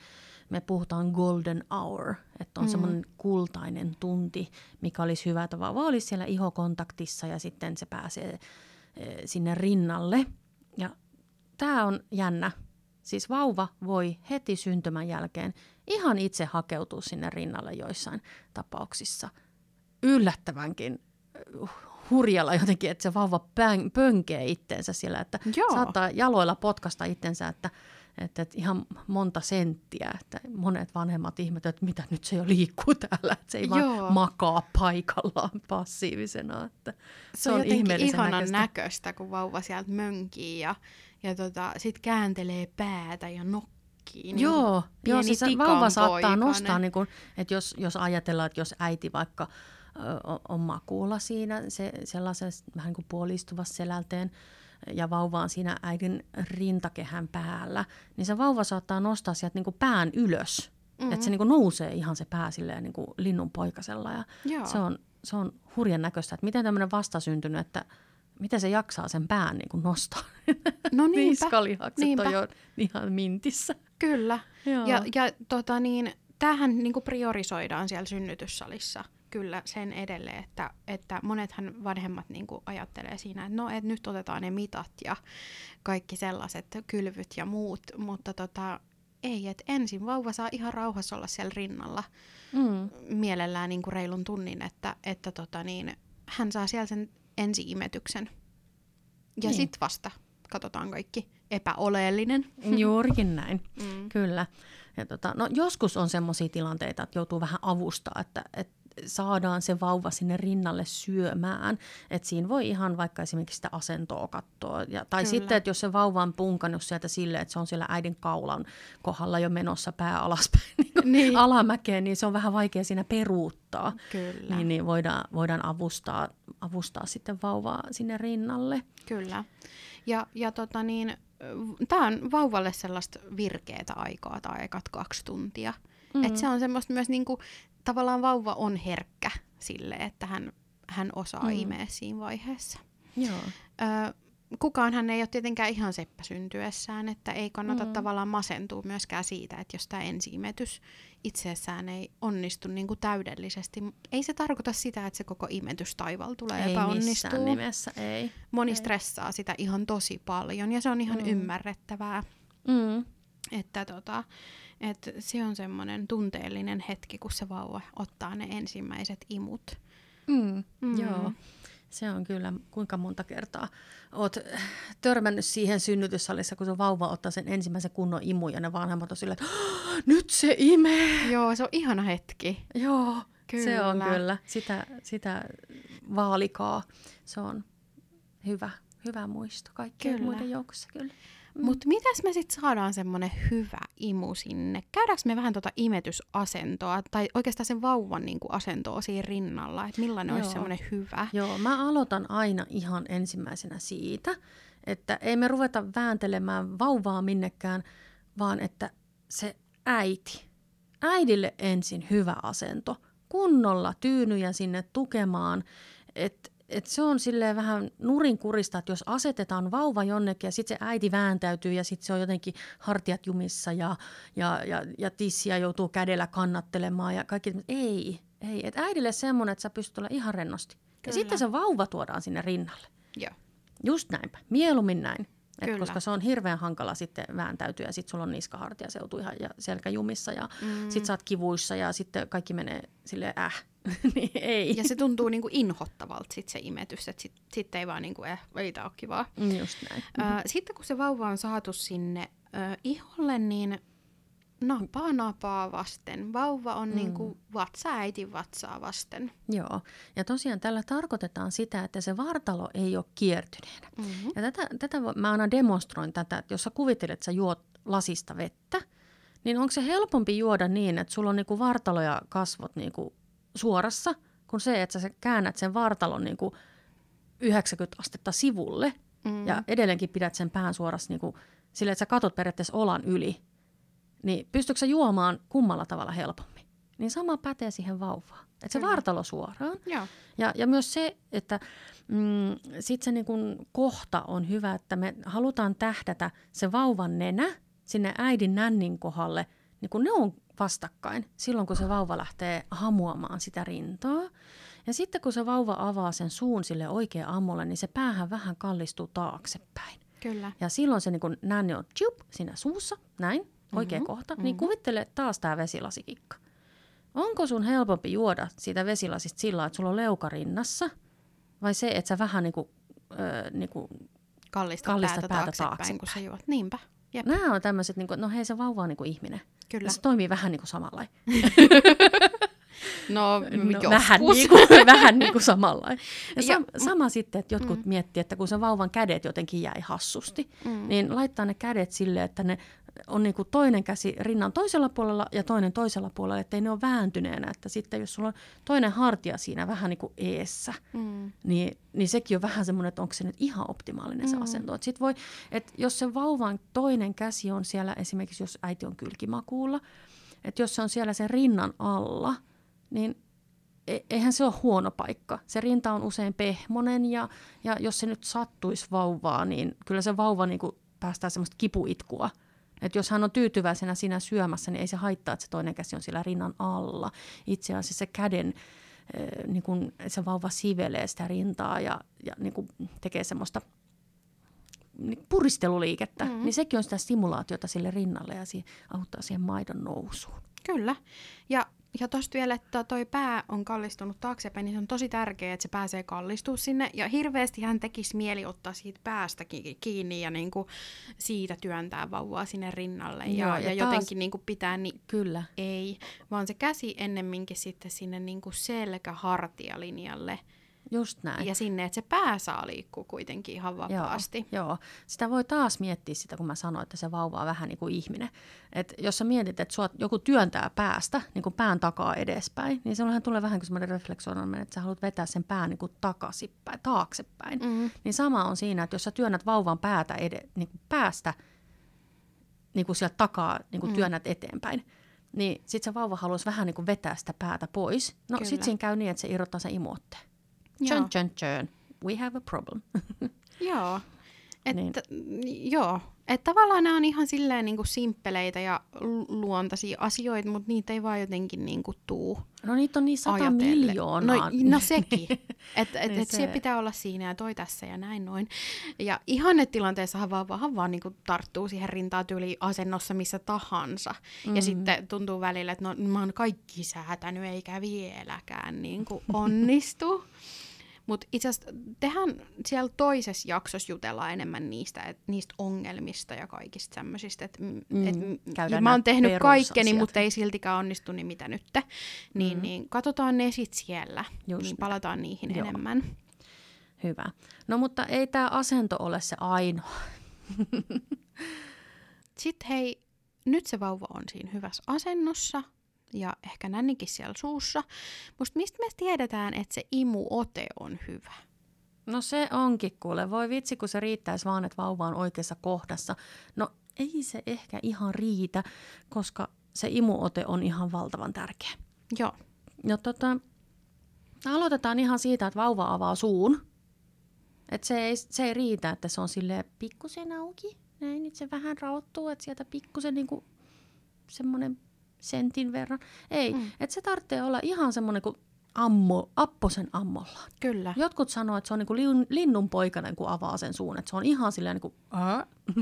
me puhutaan golden hour, että on mm. semmoinen kultainen tunti, mikä olisi hyvä, että vauva olisi siellä ihokontaktissa ja sitten se pääsee e, sinne rinnalle. Ja tämä on jännä. Siis vauva voi heti syntymän jälkeen ihan itse hakeutua sinne rinnalle joissain tapauksissa. Yllättävänkin hurjalla jotenkin, että se vauva pön, pönkee itteensä siellä, että Joo. saattaa jaloilla potkasta itsensä, että, että, että ihan monta senttiä, että monet vanhemmat ihmettelevät, että mitä nyt se jo liikkuu täällä, että se ei Joo. vaan makaa paikallaan passiivisena. Että se, se on, on jotenkin ihanan näköistä. näköistä, kun vauva sieltä mönkii ja, ja tota, sitten kääntelee päätä ja nokkii Niin joo, joo siis vauva saattaa nostaa, niin kun, että jos, jos ajatellaan, että jos äiti vaikka on makuulla siinä se, sellaisessa vähän niin kuin puolistuvassa selälteen ja vauva on siinä äidin rintakehän päällä, niin se vauva saattaa nostaa sieltä niin kuin pään ylös. Mm-hmm. Että se niin kuin nousee ihan se pää silleen niin kuin linnun poikasella ja se on, se on hurjan näköistä, että miten tämmöinen vastasyntynyt, että miten se jaksaa sen pään niin kuin nostaa. No niinpä. Niskalihakset niinpä. on jo ihan mintissä. Kyllä. Joo. Ja, ja tota niin, tämähän niin kuin priorisoidaan siellä synnytyssalissa kyllä sen edelleen, että, että monethan vanhemmat niin kuin ajattelee siinä, että no, et nyt otetaan ne mitat ja kaikki sellaiset kylvyt ja muut, mutta tota, ei, että ensin vauva saa ihan rauhassa olla siellä rinnalla mm. mielellään niin kuin reilun tunnin, että, että tota niin, hän saa siellä sen ensi-imetyksen. Ja niin. sitten vasta katsotaan kaikki epäoleellinen. Juurikin näin, mm. kyllä. Ja tota, no joskus on sellaisia tilanteita, että joutuu vähän avustaa, että, että saadaan se vauva sinne rinnalle syömään. Että siinä voi ihan vaikka esimerkiksi sitä asentoa katsoa. Ja, tai Kyllä. sitten, että jos se vauva on punkannut sieltä silleen, että se on siellä äidin kaulan kohdalla jo menossa pää alaspäin niin niin. alamäkeen, niin se on vähän vaikea siinä peruuttaa. Kyllä. Niin, niin voidaan, voidaan avustaa, avustaa sitten vauvaa sinne rinnalle. Kyllä. Ja, ja tota niin, tämä on vauvalle sellaista virkeätä aikaa tai ekat kaksi tuntia. Mm-hmm. Et se on semmoista myös niinku, tavallaan vauva on herkkä sille, että hän, hän osaa mm. imeä siinä vaiheessa. Joo. Ö, kukaan hän ei ole tietenkään ihan seppä syntyessään, että ei kannata mm. tavallaan masentua myöskään siitä, että jos tämä ensiimetys itsessään ei onnistu niin kuin täydellisesti. Ei se tarkoita sitä, että se koko imetystaival tulee ei epäonnistuu. nimessä, ei. Moni ei. stressaa sitä ihan tosi paljon ja se on ihan mm. ymmärrettävää. Mm. Että tota, et se on semmoinen tunteellinen hetki, kun se vauva ottaa ne ensimmäiset imut. Mm, mm. Joo, se on kyllä kuinka monta kertaa. Oot törmännyt siihen synnytyssalissa, kun se vauva ottaa sen ensimmäisen kunnon imu ja ne vanhemmat on silleen, että nyt se imee. Joo, se on ihana hetki. Joo, kyllä. se on kyllä. Sitä, sitä vaalikaa. Se on hyvä, hyvä muisto kaikkien muiden joukossa kyllä. Mm. Mutta mitäs me sitten saadaan semmoinen hyvä imu sinne? Käydäänkö me vähän tuota imetysasentoa, tai oikeastaan sen vauvan niin kuin asentoa siinä rinnalla, että millainen Joo. olisi semmoinen hyvä? Joo, mä aloitan aina ihan ensimmäisenä siitä, että ei me ruveta vääntelemään vauvaa minnekään, vaan että se äiti, äidille ensin hyvä asento, kunnolla tyynyjä sinne tukemaan, että et se on silleen vähän nurinkurista, että jos asetetaan vauva jonnekin ja sitten se äiti vääntäytyy ja sitten se on jotenkin hartiat jumissa ja, ja, ja, ja tissiä joutuu kädellä kannattelemaan ja kaikki. Ei, ei. Et äidille semmoinen, että sä pystyt olla ihan rennosti. Kyllä. Ja sitten se vauva tuodaan sinne rinnalle. Joo. Just näinpä. Mieluummin näin. Et koska se on hirveän hankala sitten vääntäytyä ja sitten sulla on niskahartia seutu ihan ja selkäjumissa ja mm. sitten sä oot kivuissa ja sitten kaikki menee sille äh. niin ei. Ja se tuntuu niinku inhottavalta sit se imetys, että sitten sit ei vaan niinku, eh, ei tää ole kivaa. Mm, just näin. Ö, sitten kun se vauva on saatu sinne ö, iholle, niin napaa napaa vasten. Vauva on mm. niin kuin vatsa äitin vatsaa vasten. Joo, ja tosiaan tällä tarkoitetaan sitä, että se vartalo ei ole kiertyneenä. Mm-hmm. Ja tätä, tätä mä aina demonstroin tätä, että jos sä kuvittelet, että sä juot lasista vettä, niin onko se helpompi juoda niin, että sulla on niin kuin vartalo ja kasvot niin kuin suorassa, kuin se, että sä käännät sen vartalon niin kuin 90 astetta sivulle mm-hmm. ja edelleenkin pidät sen pään suorassa niin kuin, sille, että sä katot periaatteessa olan yli niin pystyykö se juomaan kummalla tavalla helpommin? Niin sama pätee siihen vauvaan. Että se Kyllä. vartalo suoraan. Joo. Ja, ja myös se, että mm, sitten se niin kun kohta on hyvä, että me halutaan tähdätä se vauvan nenä sinne äidin nännin kohdalle, niin kun ne on vastakkain silloin, kun se vauva lähtee hamuamaan sitä rintaa. Ja sitten kun se vauva avaa sen suun sille oikea ammolle, niin se päähän vähän kallistuu taaksepäin. Kyllä. Ja silloin se niin kun nänni on tjup, siinä suussa, näin, oikea mm-hmm. kohta, niin mm-hmm. kuvittele taas tämä vesilasikikka. Onko sun helpompi juoda siitä vesilasista sillä että sulla on leuka rinnassa, vai se, että sä vähän niin kuin, äh, niin kuin kallistat, kallistat päätä, päätä taaksepäin, taaksepäin, kun sä juot. Niinpä. Jep. Nämä on tämmöiset, niin kuin, no hei se vauva on niin kuin ihminen. Kyllä. Ja se toimii vähän niin kuin samalla No, no vähän, niin kuin, vähän niin kuin samalla. Ja sam, sama sitten, että jotkut mm. miettii, että kun se vauvan kädet jotenkin jäi hassusti, mm. niin laittaa ne kädet silleen, että ne on niin kuin toinen käsi rinnan toisella puolella ja toinen toisella puolella, ettei ne ole vääntyneenä. Että sitten jos sulla on toinen hartia siinä vähän niin kuin eessä, mm. niin, niin sekin on vähän semmoinen, että onko se nyt ihan optimaalinen se mm. asento. Että sit voi, että jos se vauvan toinen käsi on siellä, esimerkiksi jos äiti on kylkimakuulla, että jos se on siellä sen rinnan alla, niin e, eihän se ole huono paikka. Se rinta on usein pehmonen ja, ja jos se nyt sattuisi vauvaa, niin kyllä se vauva niin kuin päästää semmoista kipuitkua – että jos hän on tyytyväisenä siinä syömässä, niin ei se haittaa, että se toinen käsi on siellä rinnan alla. Itse asiassa se käden, niin kun se vauva sivelee sitä rintaa ja, ja niin kun tekee semmoista niin puristeluliikettä, mm-hmm. niin sekin on sitä stimulaatiota sille rinnalle ja se auttaa siihen maidon nousuun. Kyllä. Ja ja tosta vielä, että toi pää on kallistunut taaksepäin, niin se on tosi tärkeää, että se pääsee kallistua sinne. Ja hirveästi hän tekisi mieli ottaa siitä päästä kiinni ja niinku siitä työntää vauvaa sinne rinnalle. Ja, Joo, ja, ja taas... jotenkin niinku pitää, niin Kyllä. ei, vaan se käsi ennemminkin sitten sinne niinku selkä-hartialinjalle – Just näin. Ja sinne, että se pää saa liikkua kuitenkin ihan vapaasti. Joo, joo. Sitä voi taas miettiä sitä, kun mä sanoin, että se vauva on vähän niin kuin ihminen. Et jos sä mietit, että sua joku työntää päästä, niin kuin pään takaa edespäin, niin silloinhan tulee vähän kuin semmoinen refleksioinen, että sä haluat vetää sen pään niin kuin takaisinpäin, taaksepäin. Mm-hmm. Niin sama on siinä, että jos sä työnnät vauvan päätä ed- niin kuin päästä, niin kuin sieltä takaa niin kuin mm. työnnät eteenpäin, niin sitten se vauva haluaisi vähän niin kuin vetää sitä päätä pois. No sitten siinä käy niin, että se irrottaa sen imuotteen. Chön, chön, chön. We have a problem. Joo. Että, niin. Joo. Että tavallaan nämä on ihan silleen niin kuin simppeleitä ja luontaisia asioita, mutta niitä ei vaan jotenkin niin kuin tuu No niitä on niin sata ajatelle. miljoonaa. No, no sekin. Että et, niin et se... siellä pitää olla siinä ja toi tässä ja näin noin. Ja ihannetilanteessahan vaan, vaan, vaan niin kuin tarttuu siihen rintaan tyyliin asennossa missä tahansa. Mm-hmm. Ja sitten tuntuu välillä, että no mä oon kaikki säätänyt eikä vieläkään niin kuin onnistu. Mutta itse asiassa tehdään siellä toisessa jaksossa jutellaan enemmän niistä, et, niistä ongelmista ja kaikista semmoisista. Et, mm, et, mä oon tehnyt kaikkeni, mutta ei siltikään onnistu, niin mitä nyt? Niin, mm. niin katsotaan ne sitten siellä, Just niin palataan niihin Joo. enemmän. Hyvä. No mutta ei tämä asento ole se ainoa Sitten hei, nyt se vauva on siinä hyvässä asennossa ja ehkä nännikin siellä suussa. Musta mistä me tiedetään, että se imuote on hyvä? No se onkin kuule. Voi vitsi, kun se riittäisi vaan, että vauva on oikeassa kohdassa. No ei se ehkä ihan riitä, koska se imuote on ihan valtavan tärkeä. Joo. No tota, aloitetaan ihan siitä, että vauva avaa suun. Et se, ei, se ei riitä, että se on sille pikkusen auki. Näin, nyt se vähän raottuu, että sieltä pikkusen niinku semmoinen sentin verran. Ei, mm. että se tarvitsee olla ihan semmoinen kuin ammo, apposen ammolla. Kyllä. Jotkut sanoo, että se on niin kuin linnun poikainen, kun avaa sen suun. Että se on ihan silleen niin kuin,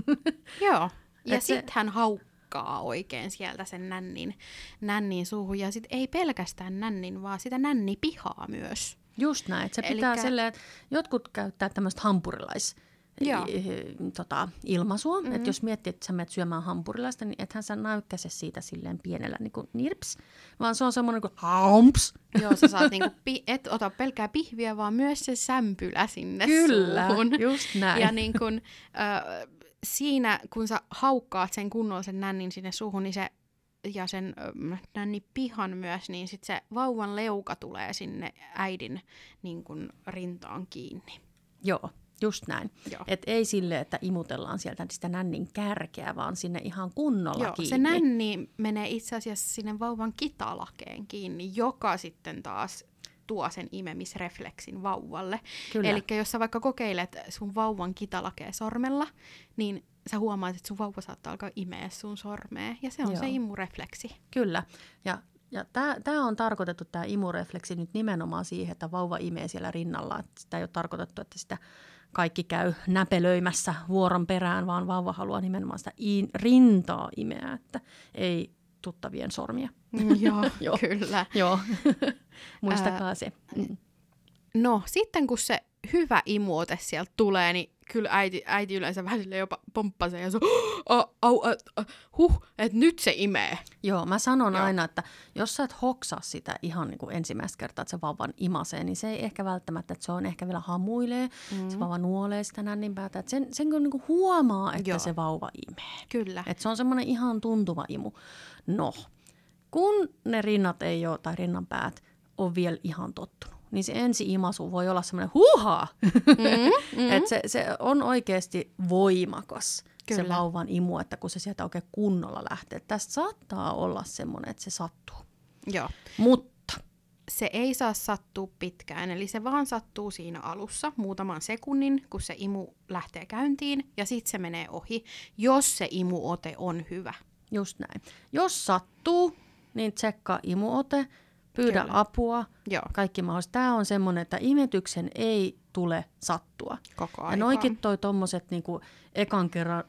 Joo. Ja sitten hän haukkaa oikein sieltä sen nännin, nännin suuhun. Ja sitten ei pelkästään nännin, vaan sitä nännipihaa myös. Just näin. Että se Elikkä... pitää silleen, että jotkut käyttää tämmöistä hampurilais Joo. tota, ilmaisua. Mm-hmm. Että jos miettii, että sä menet syömään hampurilaista, niin ethän sä näykkäse siitä silleen pienellä niin kuin nirps, vaan se on semmoinen kuin hamps. Joo, sä saat niinku, pi- et ota pelkää pihviä, vaan myös se sämpylä sinne Kyllä, suuhun. just näin. Ja niin kun, äh, siinä, kun sä haukkaat sen kunnollisen nännin sinne suuhun, niin se ja sen nänni pihan myös, niin sit se vauvan leuka tulee sinne äidin niin kun, rintaan kiinni. Joo, Just näin. Et ei sille, että imutellaan sieltä sitä nännin kärkeä, vaan sinne ihan kunnolla Joo, kiinni. se nänni menee itse asiassa sinne vauvan kitalakeen kiinni, joka sitten taas tuo sen imemisrefleksin vauvalle. Eli jos sä vaikka kokeilet sun vauvan kitalakea sormella, niin sä huomaat, että sun vauva saattaa alkaa imeä sun sormea, ja se on Joo. se imurefleksi. Kyllä, ja ja tämä on tarkoitettu, tämä imurefleksi, nyt nimenomaan siihen, että vauva imee siellä rinnalla. Sitä ei ole tarkoitettu, että sitä kaikki käy näpelöimässä vuoron perään, vaan vauva haluaa nimenomaan sitä in, rintaa imeä, että ei tuttavien sormia. Mm, joo, joo, kyllä. Joo, muistakaa se. No, sitten kun se hyvä imuote sieltä tulee, niin kyllä äiti, äiti yleensä vähän sille jopa pomppasee ja se oh, oh, oh, huh, että nyt se imee. Joo, mä sanon Joo. aina, että jos sä et hoksaa sitä ihan niin kuin ensimmäistä kertaa, että se vauvan imasee, niin se ei ehkä välttämättä, että se on ehkä vielä hamuilee, mm. se vauva nuolee sitä nännin päätä, että sen, sen kun niin kuin huomaa, että Joo. se vauva imee. Kyllä. Että se on semmoinen ihan tuntuva imu. No, kun ne rinnat ei ole, tai rinnan päät, on vielä ihan tottunut niin se ensi-imasu voi olla semmoinen huuhaa. Mm, mm. että se, se on oikeasti voimakas Kyllä. se vauvan imu, että kun se sieltä oikein kunnolla lähtee. Tästä saattaa olla semmoinen, että se sattuu. Joo. Mutta se ei saa sattua pitkään, eli se vaan sattuu siinä alussa muutaman sekunnin, kun se imu lähtee käyntiin, ja sitten se menee ohi, jos se imuote on hyvä. Just näin. Jos sattuu, niin tsekkaa imuote, pyydä Kyllä. apua, Joo. kaikki mahdollista. Tämä on semmoinen, että imetyksen ei tule sattua. Koko ajan. Ja noikin toi tommoset niinku ekan kerran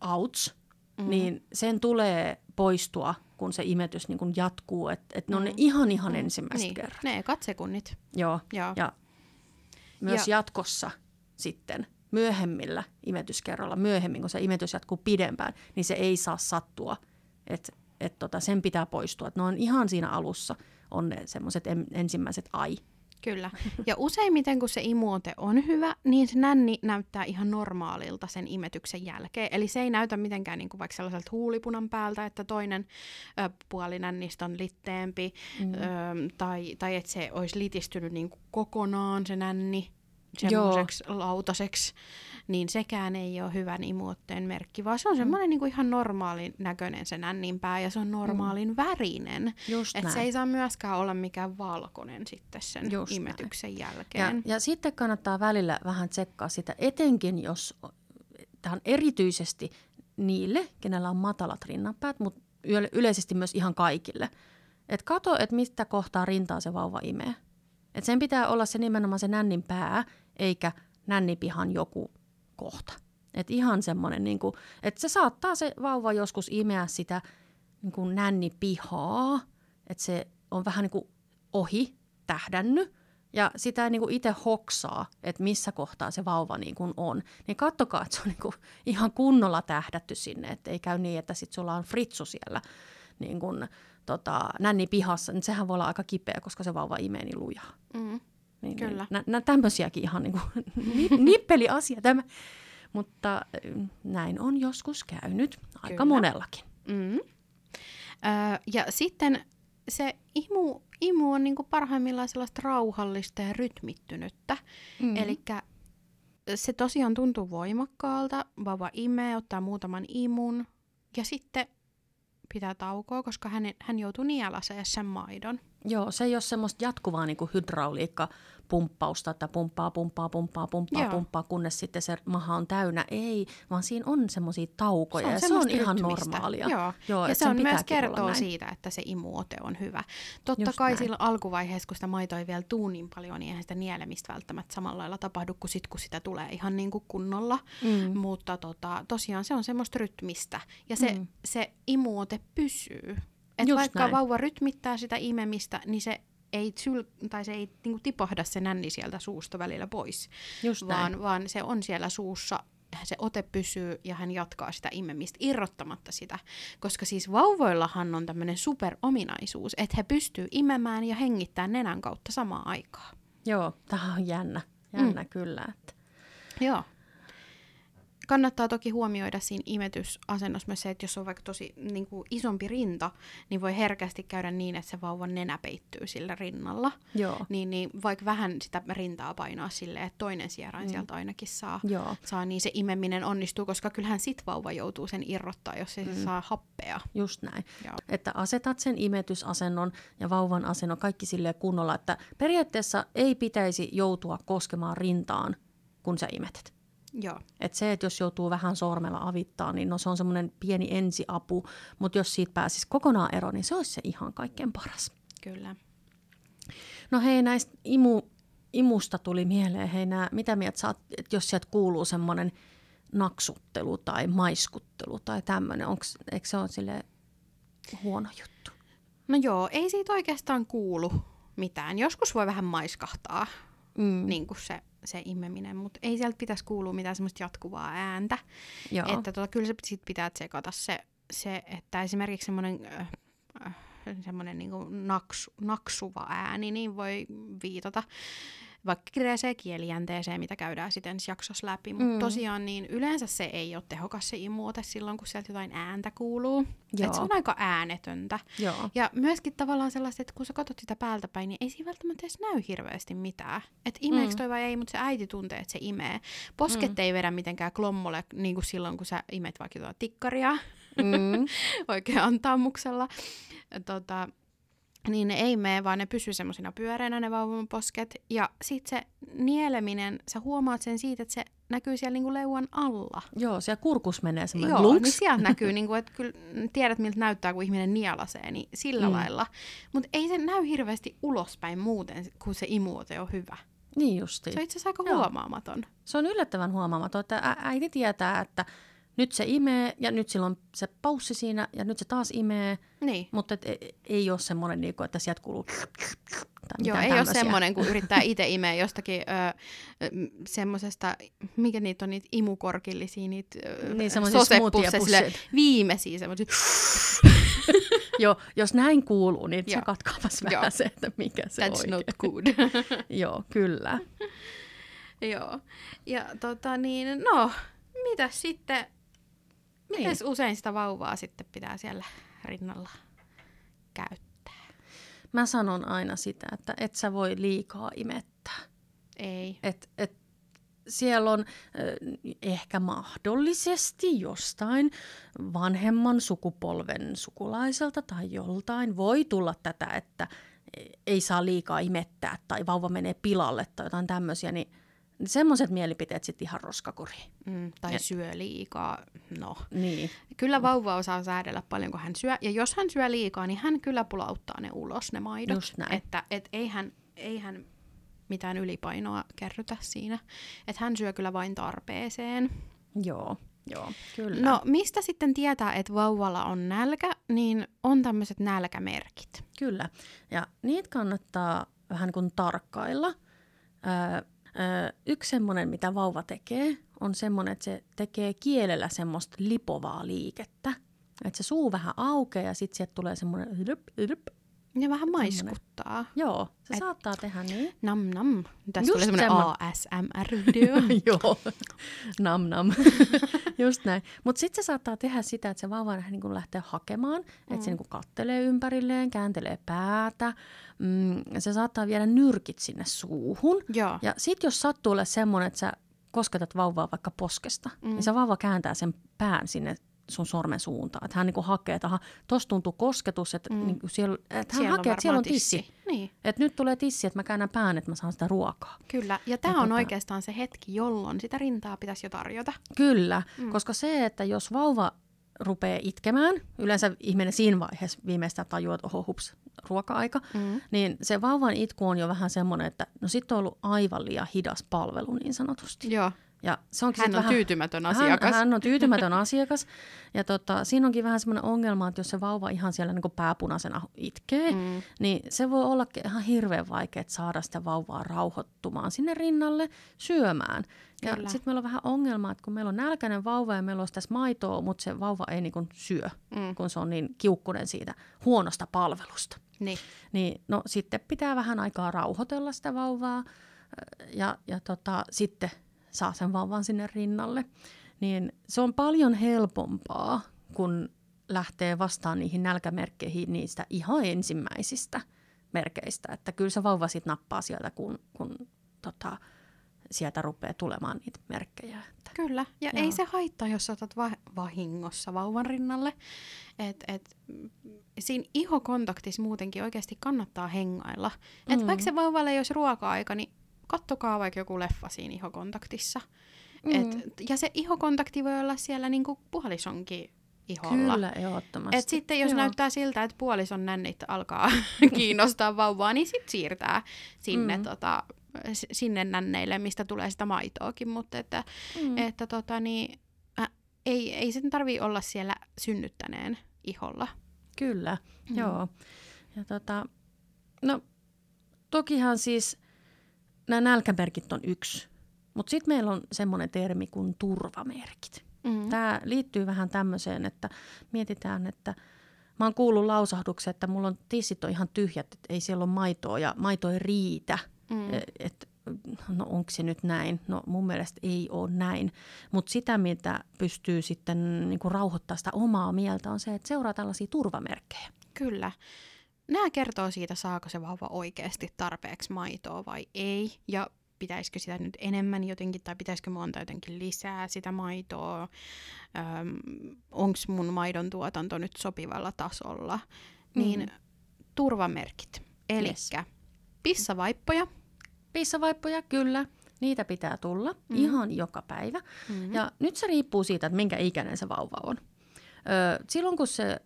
outs, mm. niin sen tulee poistua, kun se imetys niinku jatkuu. Että et ne on ne mm. ihan ihan mm. ensimmäiset niin. kerran. Ne ekat sekunnit. Joo. Joo. Ja myös ja. jatkossa sitten myöhemmillä imetyskerralla, myöhemmin kun se imetys jatkuu pidempään, niin se ei saa sattua. Että et tota, sen pitää poistua. Et ne on ihan siinä alussa on ne semmoiset ensimmäiset ai. Kyllä. Ja useimmiten, kun se imuote on hyvä, niin se nänni näyttää ihan normaalilta sen imetyksen jälkeen. Eli se ei näytä mitenkään niin kuin vaikka sellaiselta huulipunan päältä, että toinen ö, puoli nännistä on litteempi, mm. ö, tai, tai että se olisi litistynyt niin kuin kokonaan se nänni semmoiseksi lautaseksi niin sekään ei ole hyvän imuotteen merkki, vaan se on mm. semmoinen niin kuin ihan normaalin näköinen se nänninpää ja se on normaalin mm. värinen. Että se ei saa myöskään olla mikään valkoinen sitten sen Just imetyksen näin. jälkeen. Ja, ja sitten kannattaa välillä vähän tsekkaa sitä, etenkin jos, tämä on erityisesti niille, kenellä on matalat rinnanpäät, mutta yleisesti myös ihan kaikille. Et kato, että mistä kohtaa rintaa se vauva imee. Et sen pitää olla se nimenomaan se nännin pää, eikä nännipihan joku kohta. Et ihan semmoinen, niin että se saattaa se vauva joskus imeä sitä niin kuin nännipihaa, että se on vähän niin kuin ohi tähdännyt, ja sitä ei niin itse hoksaa, että missä kohtaa se vauva niin kuin on. Niin kattokaa, että se on niin kuin ihan kunnolla tähdätty sinne, että ei käy niin, että sitten sulla on fritsu siellä niin kuin, tota, nänni pihassa. Niin sehän voi olla aika kipeä, koska se vauva imee niin lujaa. Mm. Niin, Kyllä. Niin, nä, nä, tämmöisiäkin ihan niin kuin, nippeliasia tämä. Mutta näin on joskus käynyt, aika Kyllä. monellakin. Mm. Öö, ja sitten se imu, imu on niinku parhaimmillaan sellaista rauhallista ja rytmittynyttä. Mm. Eli se tosiaan tuntuu voimakkaalta, vauva imee, ottaa muutaman imun ja sitten pitää taukoa, koska hän, hän joutuu nielaseen sen maidon. Joo, se ei ole semmoista jatkuvaa niin kuin hydrauliikka pumppausta, että pumppaa, pumppaa, pumppaa, pumppaa, Joo. pumppaa, kunnes sitten se maha on täynnä. Ei, vaan siinä on semmoisia taukoja se on ja se on ihan normaalia. Joo. Joo, ja se on myös kertoo siitä, että se imuote on hyvä. Totta Just kai näin. silloin alkuvaiheessa, kun sitä maitoa ei vielä tuu niin paljon, niin eihän sitä nielemistä välttämättä samalla lailla tapahdu kuin sit, kun sitä tulee ihan niin kuin kunnolla. Mm. Mutta tota, tosiaan se on semmoista rytmistä ja se, mm. se imuote pysyy. Että vaikka näin. vauva rytmittää sitä imemistä, niin se ei, syl, tai se ei niin tipahda se nänni sieltä suusta välillä pois, Just vaan, näin. vaan se on siellä suussa se ote pysyy ja hän jatkaa sitä imemistä irrottamatta sitä. Koska siis vauvoillahan on tämmöinen superominaisuus, että he pystyy imemään ja hengittämään nenän kautta samaan aikaan. Joo, tämä on jännä. Jännä mm. kyllä. Että. Joo. Kannattaa toki huomioida siinä imetysasennossa myös se, että jos on vaikka tosi niin kuin isompi rinta, niin voi herkästi käydä niin, että se vauvan nenä peittyy sillä rinnalla. Joo. Niin, niin vaikka vähän sitä rintaa painaa silleen, että toinen sierain mm. sieltä ainakin saa, Joo. saa, niin se imeminen onnistuu, koska kyllähän sit vauva joutuu sen irrottaa, jos ei mm. se saa happea. Just näin. Joo. Että asetat sen imetysasennon ja vauvan asennon kaikki sille kunnolla, että periaatteessa ei pitäisi joutua koskemaan rintaan, kun sä imetet. Joo. Et se, että jos joutuu vähän sormella avittaa, niin no se on semmoinen pieni ensiapu, mutta jos siitä pääsisi kokonaan eroon, niin se olisi se ihan kaikkein paras. Kyllä. No hei, näistä imu, imusta tuli mieleen, hei nää, mitä mieltä saat, että jos sieltä kuuluu semmoinen naksuttelu tai maiskuttelu tai tämmöinen, eikö se ole sille huono juttu? No joo, ei siitä oikeastaan kuulu mitään. Joskus voi vähän maiskahtaa, mm. niin kuin se se imeminen, mutta ei sieltä pitäisi kuulua mitään semmoista jatkuvaa ääntä. Joo. Että tota, kyllä se sit pitää tsekata se, se että esimerkiksi semmoinen äh, äh, semmoinen niin naksu, naksuva ääni, niin voi viitata vaikka kireeseen kielijänteeseen, mitä käydään sitten ensi jaksossa läpi. Mutta mm. tosiaan niin yleensä se ei ole tehokas se imuote silloin, kun sieltä jotain ääntä kuuluu. Että se on aika äänetöntä. Joo. Ja myöskin tavallaan sellaista, että kun sä katsot sitä päältä päin, niin ei siinä välttämättä edes näy hirveästi mitään. Että imeekö mm. toi vai ei, mutta se äiti tuntee, että se imee. Posket mm. ei vedä mitenkään klommolle, niin kuin silloin, kun sä imet vaikka jotain tikkaria. Mm. Oikein antaamuksella. Tota, niin ne ei mene, vaan ne pysyy semmoisina pyöreinä ne vauvan posket. Ja sitten se nieleminen, sä huomaat sen siitä, että se näkyy siellä niinku leuan alla. Joo, siellä kurkus menee semmoinen Joo, niin sieltä näkyy, niinku, että kyllä tiedät miltä näyttää, kun ihminen nielasee, niin sillä mm. lailla. Mutta ei se näy hirveästi ulospäin muuten, kun se imuote on hyvä. Niin justi. Se on itse asiassa aika Joo. huomaamaton. Se on yllättävän huomaamaton, että äiti tietää, että nyt se imee ja nyt silloin se paussi siinä ja nyt se taas imee. Niin. Mutta et, ei, ole semmoinen, niin että sieltä kuuluu Joo, ei tämmöisiä. ole semmoinen, kun yrittää itse imeä jostakin semmoisesta, mikä niitä on, niitä imukorkillisia, niitä niin, sosepusseja, viimeisiä semmoisia. Joo, jos näin kuuluu, niin tsekaatkaapas vähän Joo. se, että mikä se That's oikein. not good. Joo, kyllä. Joo, ja tota niin, no, mitä sitten Miten niin. usein sitä vauvaa sitten pitää siellä rinnalla käyttää? Mä sanon aina sitä, että et sä voi liikaa imettää. Ei. Et, et siellä on äh, ehkä mahdollisesti jostain vanhemman sukupolven sukulaiselta tai joltain voi tulla tätä, että ei saa liikaa imettää tai vauva menee pilalle tai jotain tämmöisiä, niin semmoiset mielipiteet sitten ihan roskakuriin. Mm, tai Et, syö liikaa, no. Niin. Kyllä vauva osaa säädellä paljon, kun hän syö. Ja jos hän syö liikaa, niin hän kyllä pulauttaa ne ulos, ne maidot. Just näin. Että et ei, hän, ei hän mitään ylipainoa kerrytä siinä. Että hän syö kyllä vain tarpeeseen. Joo. Joo, kyllä. No, mistä sitten tietää, että vauvalla on nälkä, niin on tämmöiset nälkämerkit. Kyllä, ja niitä kannattaa vähän kuin tarkkailla. Öö, yksi semmoinen, mitä vauva tekee, on semmoinen, että se tekee kielellä semmoista lipovaa liikettä. Että se suu vähän aukeaa ja sitten sieltä tulee semmoinen Ja vähän maiskuttaa. Joo, se Et- saattaa tehdä niin. Nam nam. Tässä Just tuli semmoinen semmo- ASMR-video. Joo, nam nam. Just näin. Mutta sitten se saattaa tehdä sitä, että se vauva niin kuin lähtee hakemaan, että Mm. se niin kuin kattelee ympärilleen, kääntelee päätä. Mm, se saattaa viedä nyrkit sinne suuhun. Joo. Ja sitten jos sattuu olemaan semmoinen, että sä kosketat vauvaa vaikka poskesta, mm. niin se vauva kääntää sen pään sinne sun sormen suuntaan. Että hän niin kuin hakee, että aha, tossa tuntuu kosketus, että, mm. niin kuin siellä, että hän hakee, että siellä on varmaan tissi. Niin, Että nyt tulee tissi, että mä käännän pään, että mä saan sitä ruokaa. kyllä. Ja tämä on tota- oikeastaan se hetki, jolloin sitä rintaa pitäisi jo tarjota. Kyllä, mm. koska se, että jos vauva rupeaa itkemään, yleensä ihminen siinä vaiheessa viimeistään tajuaa, että oho hups, ruoka-aika, Mm. niin se vauvan itku on jo vähän semmoinen, että no sitten on ollut aivan liian hidas palvelu niin sanotusti. Joo. Ja se onkin Hän on vähän, tyytymätön asiakas. Hän, hän on tyytymätön asiakas. Ja tota, siinä onkin vähän semmoinen ongelma, että jos se vauva ihan siellä niin pääpunaisena itkee, mm. niin se voi olla ihan hirveän vaikea saada sitä vauvaa rauhoittumaan sinne rinnalle syömään. Ja sitten meillä on vähän ongelma, että kun meillä on nälkäinen vauva ja meillä olisi tässä maitoa, mutta se vauva ei niin syö, Mm. kun se on niin kiukkunen siitä huonosta palvelusta. Niin. Niin no sitten pitää vähän aikaa rauhoitella sitä vauvaa ja, ja tota, sitten saa sen vauvan sinne rinnalle. Niin se on paljon helpompaa, kun lähtee vastaan niihin nälkämerkkeihin niistä ihan ensimmäisistä merkeistä. Että kyllä se vauva sitten nappaa sieltä, kun, kun tota, sieltä rupeaa tulemaan niitä merkkejä. Että, Kyllä, ja Joo. ei se haittaa, jos otat va- vahingossa vauvan rinnalle. Et, et, mm, siinä ihokontaktissa muutenkin oikeasti kannattaa hengailla. Mm. Et vaikka se vauvalle ei olisi ruoka-aika, niin kattokaa vaikka joku leffa siinä ihokontaktissa. Mm. Et, ja se ihokontakti voi olla siellä niinku puolisonkin iholla. kyllä, ehdottomasti. Et sitten jos Joo. näyttää siltä, että puolison nännit alkaa kiinnostaa vauvaa, niin sitten siirtää sinne, mm. tota, sinne nänneille, mistä tulee sitä maitoakin. Mutta että, mm. että tota, niin, äh, ei, ei sen tarvi olla siellä synnyttäneen iholla. Kyllä, mm. joo. Ja tota, no tokihan siis nämä nälkämerkit on yksi, mutta sitten meillä on semmoinen termi kuin turvamerkit. Mm. Tämä liittyy vähän tämmöiseen, että mietitään, että mä oon kuullut lausahduksen, että mulla on tissit on ihan tyhjät, että ei siellä ole maitoa ja maito ei riitä. Mm. Et, no onko se nyt näin? No mun mielestä ei ole näin. Mutta sitä, mitä pystyy sitten niinku rauhoittaa sitä omaa mieltä, on se, että seuraa tällaisia turvamerkkejä. Kyllä. Nämä kertoo siitä, saako se vauva oikeasti tarpeeksi maitoa vai ei. Ja pitäisikö sitä nyt enemmän jotenkin, tai pitäisikö mun antaa jotenkin lisää sitä maitoa. Onko mun maidon tuotanto nyt sopivalla tasolla. Niin Mm. turvamerkit. Eli Yes. pissavaippoja. Pissavaippoja, kyllä. Niitä pitää tulla mm. ihan joka päivä. Mm-hmm. Ja nyt se riippuu siitä, että minkä ikäinen se vauva on. Silloin kun se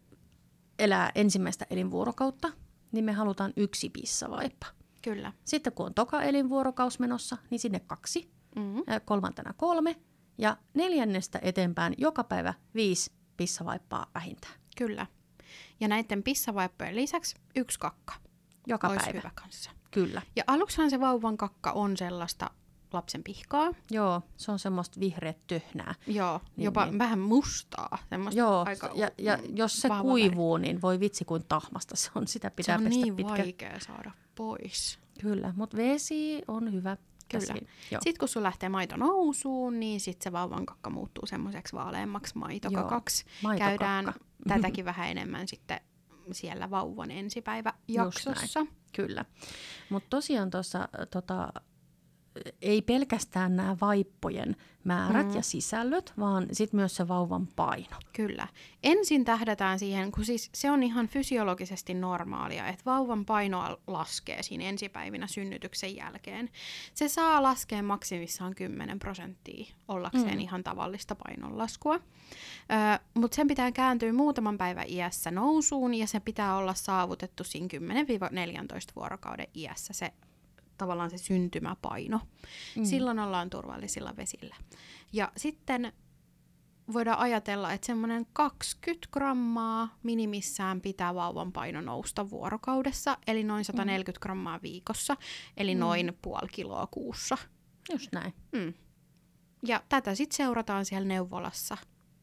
elää ensimmäistä elinvuorokautta, niin me halutaan yksi pissavaippa. Kyllä. Sitten kun on toka elinvuorokaus menossa, niin sinne kaksi, Mm-hmm. kolmantena kolme ja neljännestä eteenpäin joka päivä viisi pissavaippaa vähintään. Kyllä. Ja näiden pissavaippojen lisäksi yksi kakka Joka olisi päivä, hyvä kanssa. kyllä. Ja aluksihan se vauvan kakka on sellaista lapsen pihkaa. Joo, se on semmoista vihreät töhnää. Joo, Niin, jopa niin. vähän mustaa. Semmoista Joo, aika ja, ja mm, jos se kuivuu, niin voi vitsi kuin tahmasta se on. Sitä väri. pitää se on pestä niin pitkä. vaikea saada pois. Kyllä, mutta vesi on hyvä. Kyllä. Joo. Sitten kun sun lähtee maito nousuun, niin sitten se vauvan kakka muuttuu semmoiseksi vaaleammaksi maitokakaksi. Maitokakka. Käydään tätäkin vähän enemmän sitten siellä vauvan ensipäivä Just jaksossa. Kyllä. Mutta tosiaan tuossa tota, ei pelkästään nämä vaippojen määrät mm. ja sisällöt, vaan sitten myös se vauvan paino. Kyllä. Ensin tähdätään siihen, kun siis se on ihan fysiologisesti normaalia, että vauvan paino laskee siinä ensipäivinä synnytyksen jälkeen. Se saa laskea maksimissaan 10 prosenttia ollakseen Mm. ihan tavallista painonlaskua. Ö, Mutta sen pitää kääntyä muutaman päivän iässä nousuun ja se pitää olla saavutettu siinä 10-14 vuorokauden iässä se tavallaan se syntymäpaino. Mm. Silloin ollaan turvallisilla vesillä. Ja sitten voidaan ajatella, että semmoinen 20 grammaa minimissään pitää vauvan paino nousta vuorokaudessa, eli noin 140 grammaa viikossa, eli noin puoli kiloa kuussa. Just näin. Mm. Ja tätä sitten seurataan siellä neuvolassa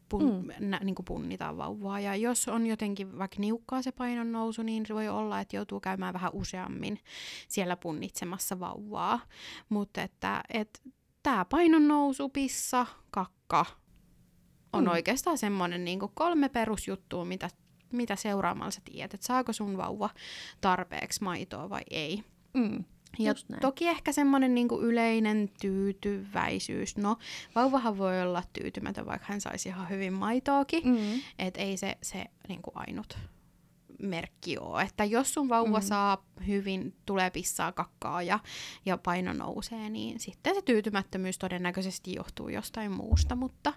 pun, mm. nä, niin kuin punnita vauvaa. Ja jos on jotenkin vaikka niukkaa se painon nousu, niin se voi olla, että joutuu käymään vähän useammin siellä punnitsemassa vauvaa. Mutta että et, tämä painon nousu, pissa, kakka on mm. oikeastaan semmoinen niin kolme perusjuttua, mitä, mitä seuraamalla sä tiedät, että saako sun vauva tarpeeksi maitoa vai ei. Mm. Ja toki ehkä semmoinen niinku yleinen tyytyväisyys. No, vauvahan voi olla tyytymätön, vaikka hän saisi ihan hyvin maitoakin. Mm. Että ei se, se niinku ainut merkki ole. Että jos sun vauva mm. saa hyvin, tulee pissaa kakkaa ja, ja paino nousee, niin sitten se tyytymättömyys todennäköisesti johtuu jostain muusta. Mutta,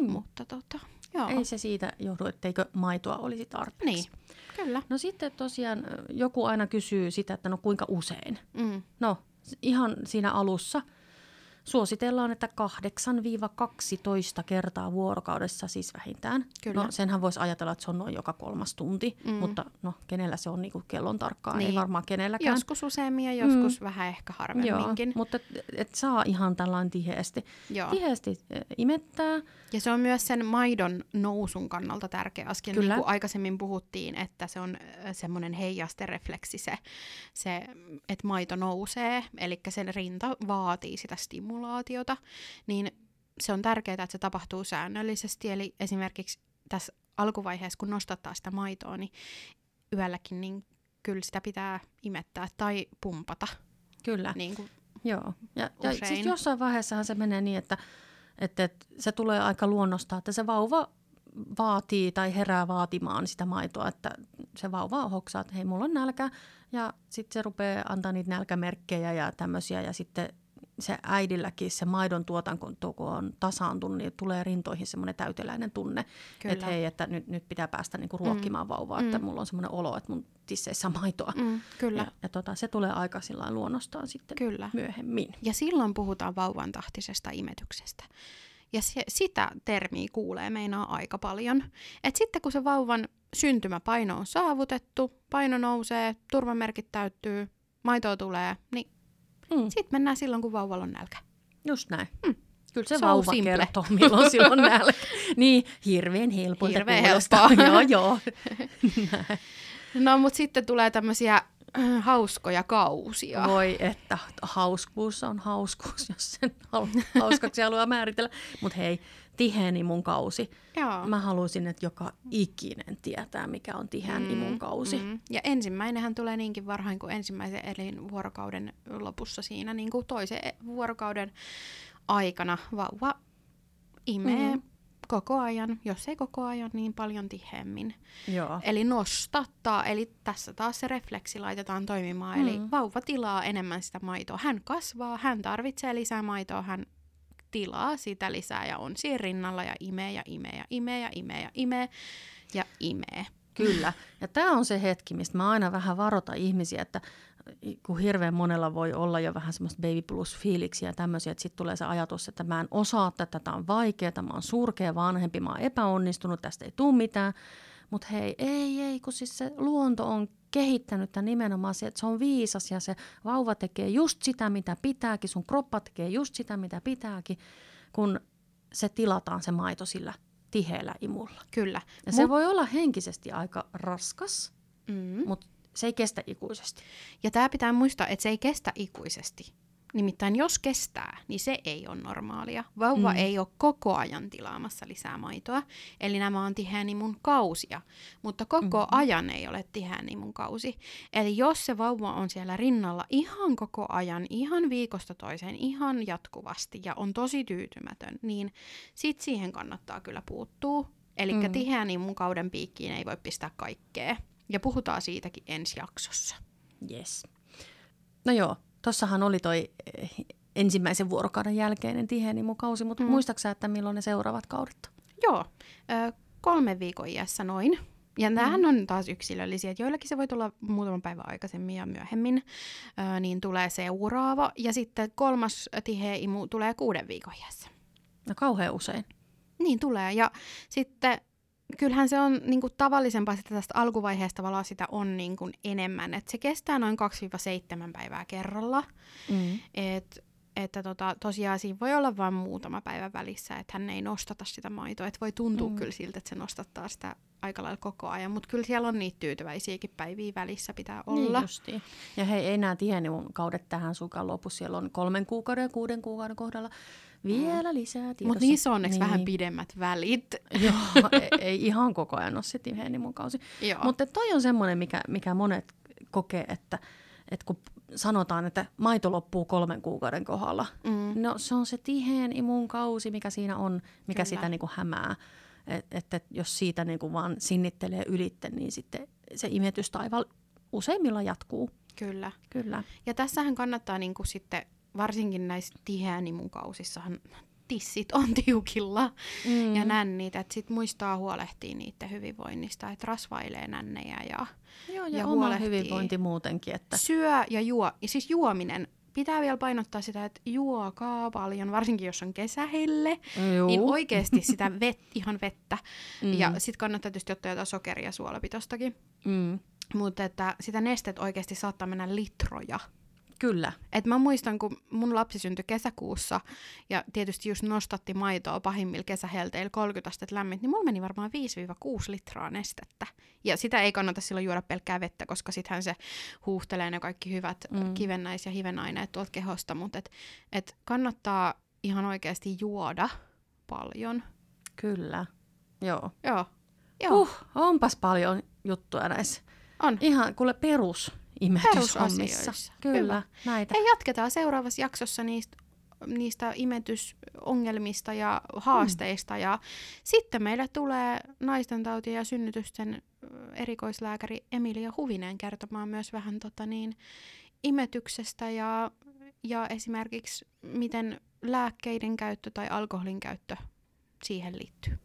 mm. mutta tota, Joo. Ei se siitä johdu, etteikö maitoa olisi tarpeeksi. Niin, kyllä. No sitten tosiaan joku aina kysyy sitä, että no kuinka usein. Mm. No ihan siinä alussa – Suositellaan, että 8-12 kertaa vuorokaudessa siis vähintään. Kyllä. No senhän voisi ajatella, että se on noin joka kolmas tunti, mm. mutta no kenellä se on niin kuin kellon tarkkaan, niin. ei varmaan kenelläkään. Joskus useammin ja joskus mm. vähän ehkä harvemminkin. Joo, mutta et, et saa ihan tällainen tiheesti, Joo. tiheesti e, imettää. Ja se on myös sen maidon nousun kannalta tärkeä askel, Kyllä. niin kuin aikaisemmin puhuttiin, että se on e, semmoinen heijasterefleksi se, se että maito nousee, eli sen rinta vaatii sitä stimulaatiota stimulaatiota, niin se on tärkeää, että se tapahtuu säännöllisesti. Eli esimerkiksi tässä alkuvaiheessa, kun nostattaa sitä maitoa, niin yölläkin niin kyllä sitä pitää imettää tai pumpata. Kyllä. Niin kuin Joo. Ja, ja siis jossain vaiheessahan se menee niin, että, että, että se tulee aika luonnosta, että se vauva vaatii tai herää vaatimaan sitä maitoa, että se vauva hoksaa, että hei, mulla on nälkä, ja sitten se rupeaa antaa niitä nälkämerkkejä ja tämmöisiä, ja sitten se äidilläkin se maidon tuotanto, kun on tasaantunut, niin tulee rintoihin semmoinen täyteläinen tunne, Kyllä. että hei, että nyt, nyt pitää päästä niinku ruokkimaan mm. vauvaa, että mm. mulla on semmoinen olo, että mun tisseissä maitoa. Mm, kyllä. Ja, ja tota, se tulee aika luonnostaan sitten kyllä. myöhemmin. Ja silloin puhutaan vauvan tahtisesta imetyksestä. Ja se, sitä termiä kuulee meinaa aika paljon. Et sitten kun se vauvan syntymäpaino on saavutettu, paino nousee, turvamerkit täyttyy, maitoa tulee, niin Mm. Sitten mennään silloin, kun vauvalla on nälkä. Just näin. Mm. Kyllä se so vauva kertoo, milloin silloin nälkä. niin, hirveän helpolta Hirveän helppoa. joo, joo. no, mutta sitten tulee tämmöisiä hauskoja kausia. Voi että, hauskuus on hauskuus, jos sen hauskaksi haluaa määritellä. Mutta hei, tiheän imun kausi. Joo. Mä haluaisin, että joka ikinen tietää, mikä on tiheän mm, imun kausi. Mm. Ja ensimmäinenhän tulee niinkin varhain kuin ensimmäisen elinvuorokauden lopussa siinä niin kuin toisen vuorokauden aikana vauva imee mm. Koko ajan, jos ei koko ajan, niin paljon tiheämmin. Joo. Eli nostattaa, eli tässä taas se refleksi laitetaan toimimaan, mm. eli vauva tilaa enemmän sitä maitoa. Hän kasvaa, hän tarvitsee lisää maitoa, hän tilaa sitä lisää ja on siinä rinnalla ja imee ja imee ja imee ja imee ja imee ja imee. Kyllä. Ja tämä on se hetki, mistä mä aina vähän varoitan ihmisiä, että kun hirveän monella voi olla jo vähän semmoista baby plus fiiliksiä ja tämmöisiä, että sitten tulee se ajatus, että mä en osaa tätä, tämä on vaikeaa, mä oon surkea vanhempi, mä oon epäonnistunut, tästä ei tule mitään. Mutta hei, ei, ei, kun siis se luonto on kehittänyt tämän nimenomaan se, että se on viisas ja se vauva tekee just sitä, mitä pitääkin, sun kroppa tekee just sitä, mitä pitääkin, kun se tilataan se maito sillä tiheällä imulla. Kyllä. Ja se Mut... voi olla henkisesti aika raskas, mm. mutta se ei kestä ikuisesti. Ja tämä pitää muistaa, että se ei kestä ikuisesti. Nimittäin jos kestää, niin se ei ole normaalia. Vauva mm. ei ole koko ajan tilaamassa lisää maitoa, eli nämä on tiheänimun kausia, mutta koko mm. ajan ei ole tiheänimun kausi. Eli jos se vauva on siellä rinnalla ihan koko ajan, ihan viikosta toiseen, ihan jatkuvasti ja on tosi tyytymätön, niin sit siihen kannattaa kyllä puuttua. Eli mm. tiheänimun kauden piikkiin ei voi pistää kaikkea. Ja puhutaan siitäkin ensi jaksossa. Yes. No joo, Tossahan oli toi eh, ensimmäisen vuorokauden jälkeinen tiheenimukausi, mutta mm. muistaaksä, että milloin ne seuraavat kaudet Joo, ö, kolme viikon iässä noin. Ja nämähän mm. on taas yksilöllisiä, että joillakin se voi tulla muutaman päivän aikaisemmin ja myöhemmin, ö, niin tulee seuraava. Ja sitten kolmas tiheä imu tulee kuuden viikon iässä. No kauhean usein. Niin tulee. Ja sitten kyllähän se on niin kuin, tavallisempaa, että tästä alkuvaiheesta valoa sitä on niin kuin, enemmän. Et se kestää noin 2-7 päivää kerralla. Mm. Et että tota, tosiaan siinä voi olla vain muutama päivä välissä, että hän ei nostata sitä maitoa. Että voi tuntua mm. kyllä siltä, että se nostattaa sitä aika lailla koko ajan, mutta kyllä siellä on niitä tyytyväisiäkin päiviä välissä pitää Niin olla. justiin. Ja hei, ei nämä tienivun kaudet tähän sukaan lopu. Siellä on kolmen kuukauden ja kuuden kuukauden kohdalla vielä lisää tiedossa. Mutta niissä on onneksi niin. vähän pidemmät välit. Joo, ei, ei ihan koko ajan ole se tiheenimun kausi. Joo. Mutta toi on semmoinen, mikä, mikä monet kokee, että, että kun sanotaan, että maito loppuu kolmen kuukauden kohdalla, Mm. no se on se tiheen imun kausi, mikä siinä on, mikä Kyllä. sitä niin kuin hämää. Että et, et jos siitä niin kuin vaan sinnittelee ylitte, niin sitten se imetystaival useimmilla jatkuu. Kyllä. Kyllä. Ja tässähän kannattaa niinku sitten, varsinkin näissä tiheänimunkausissahan tissit on tiukilla Mm. ja nännit, että sit muistaa huolehtia niiden hyvinvoinnista, että rasvailee nännejä ja Joo, ja, ja oma hyvinvointi muutenkin. Että, syö ja juo. Ja siis juominen, pitää vielä painottaa sitä, että juokaa paljon, varsinkin jos on kesähelle, Juu. niin oikeasti sitä vet, ihan vettä. Mm. Ja sitten kannattaa tietysti ottaa jotain sokeria suolapitostakin. mm. Mutta että sitä nestet oikeasti saattaa mennä litroja. Kyllä. Et mä muistan, kun mun lapsi syntyi kesäkuussa ja tietysti just nostatti maitoa pahimmilla kesähelteillä 30 astetta lämmin, niin mulla meni varmaan 5-6 litraa nestettä. Ja sitä ei kannata silloin juoda pelkkää vettä, koska sittenhän se huuhtelee ne kaikki hyvät Mm. kivennäis- ja hivenaineet tuolta kehosta. Mutta et, et kannattaa ihan oikeasti juoda paljon. Kyllä. Joo. Joo. Joo, Uh, onpas paljon juttuja näissä. on. Ihan kuule perus imetyshommissa. Kyllä, Hyvä. näitä. Hei, jatketaan seuraavassa jaksossa niistä, niistä imetysongelmista ja haasteista. Mm. Ja sitten meille tulee naisten tautien ja synnytysten erikoislääkäri Emilia Huvinen kertomaan myös vähän tota niin, imetyksestä ja, ja esimerkiksi miten lääkkeiden käyttö tai alkoholin käyttö siihen liittyy.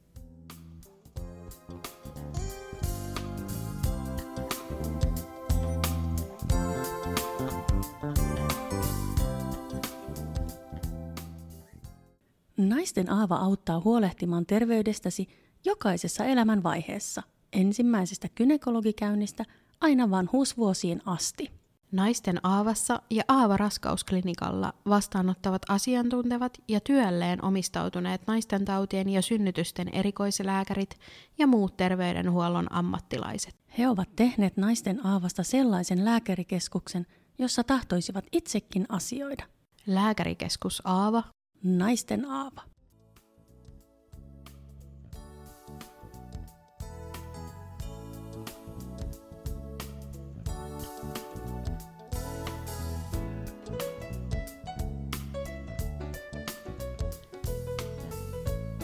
Naisten Aava auttaa huolehtimaan terveydestäsi jokaisessa elämän vaiheessa, ensimmäisestä gynekologikäynnistä aina vanhuusvuosiin asti. Naisten Aavassa ja Aava raskausklinikalla vastaanottavat asiantuntevat ja työlleen omistautuneet naisten tautien ja synnytysten erikoislääkärit ja muut terveydenhuollon ammattilaiset. He ovat tehneet Naisten Aavasta sellaisen lääkärikeskuksen, jossa tahtoisivat itsekin asioida. Lääkärikeskus Aava. Naisten Aava.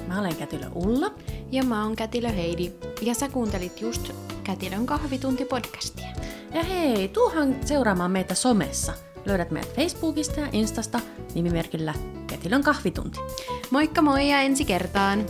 Mä olen Kätilö Ulla. Ja mä oon Kätilö Heidi. Ja sä kuuntelit just Kätilön kahvitunti-podcastia. Ja hei, tuuhan seuraamaan meitä somessa. Löydät meidät Facebookista ja Instasta nimimerkillä Kätilön kahvitunti. Moikka moi ja ensi kertaan!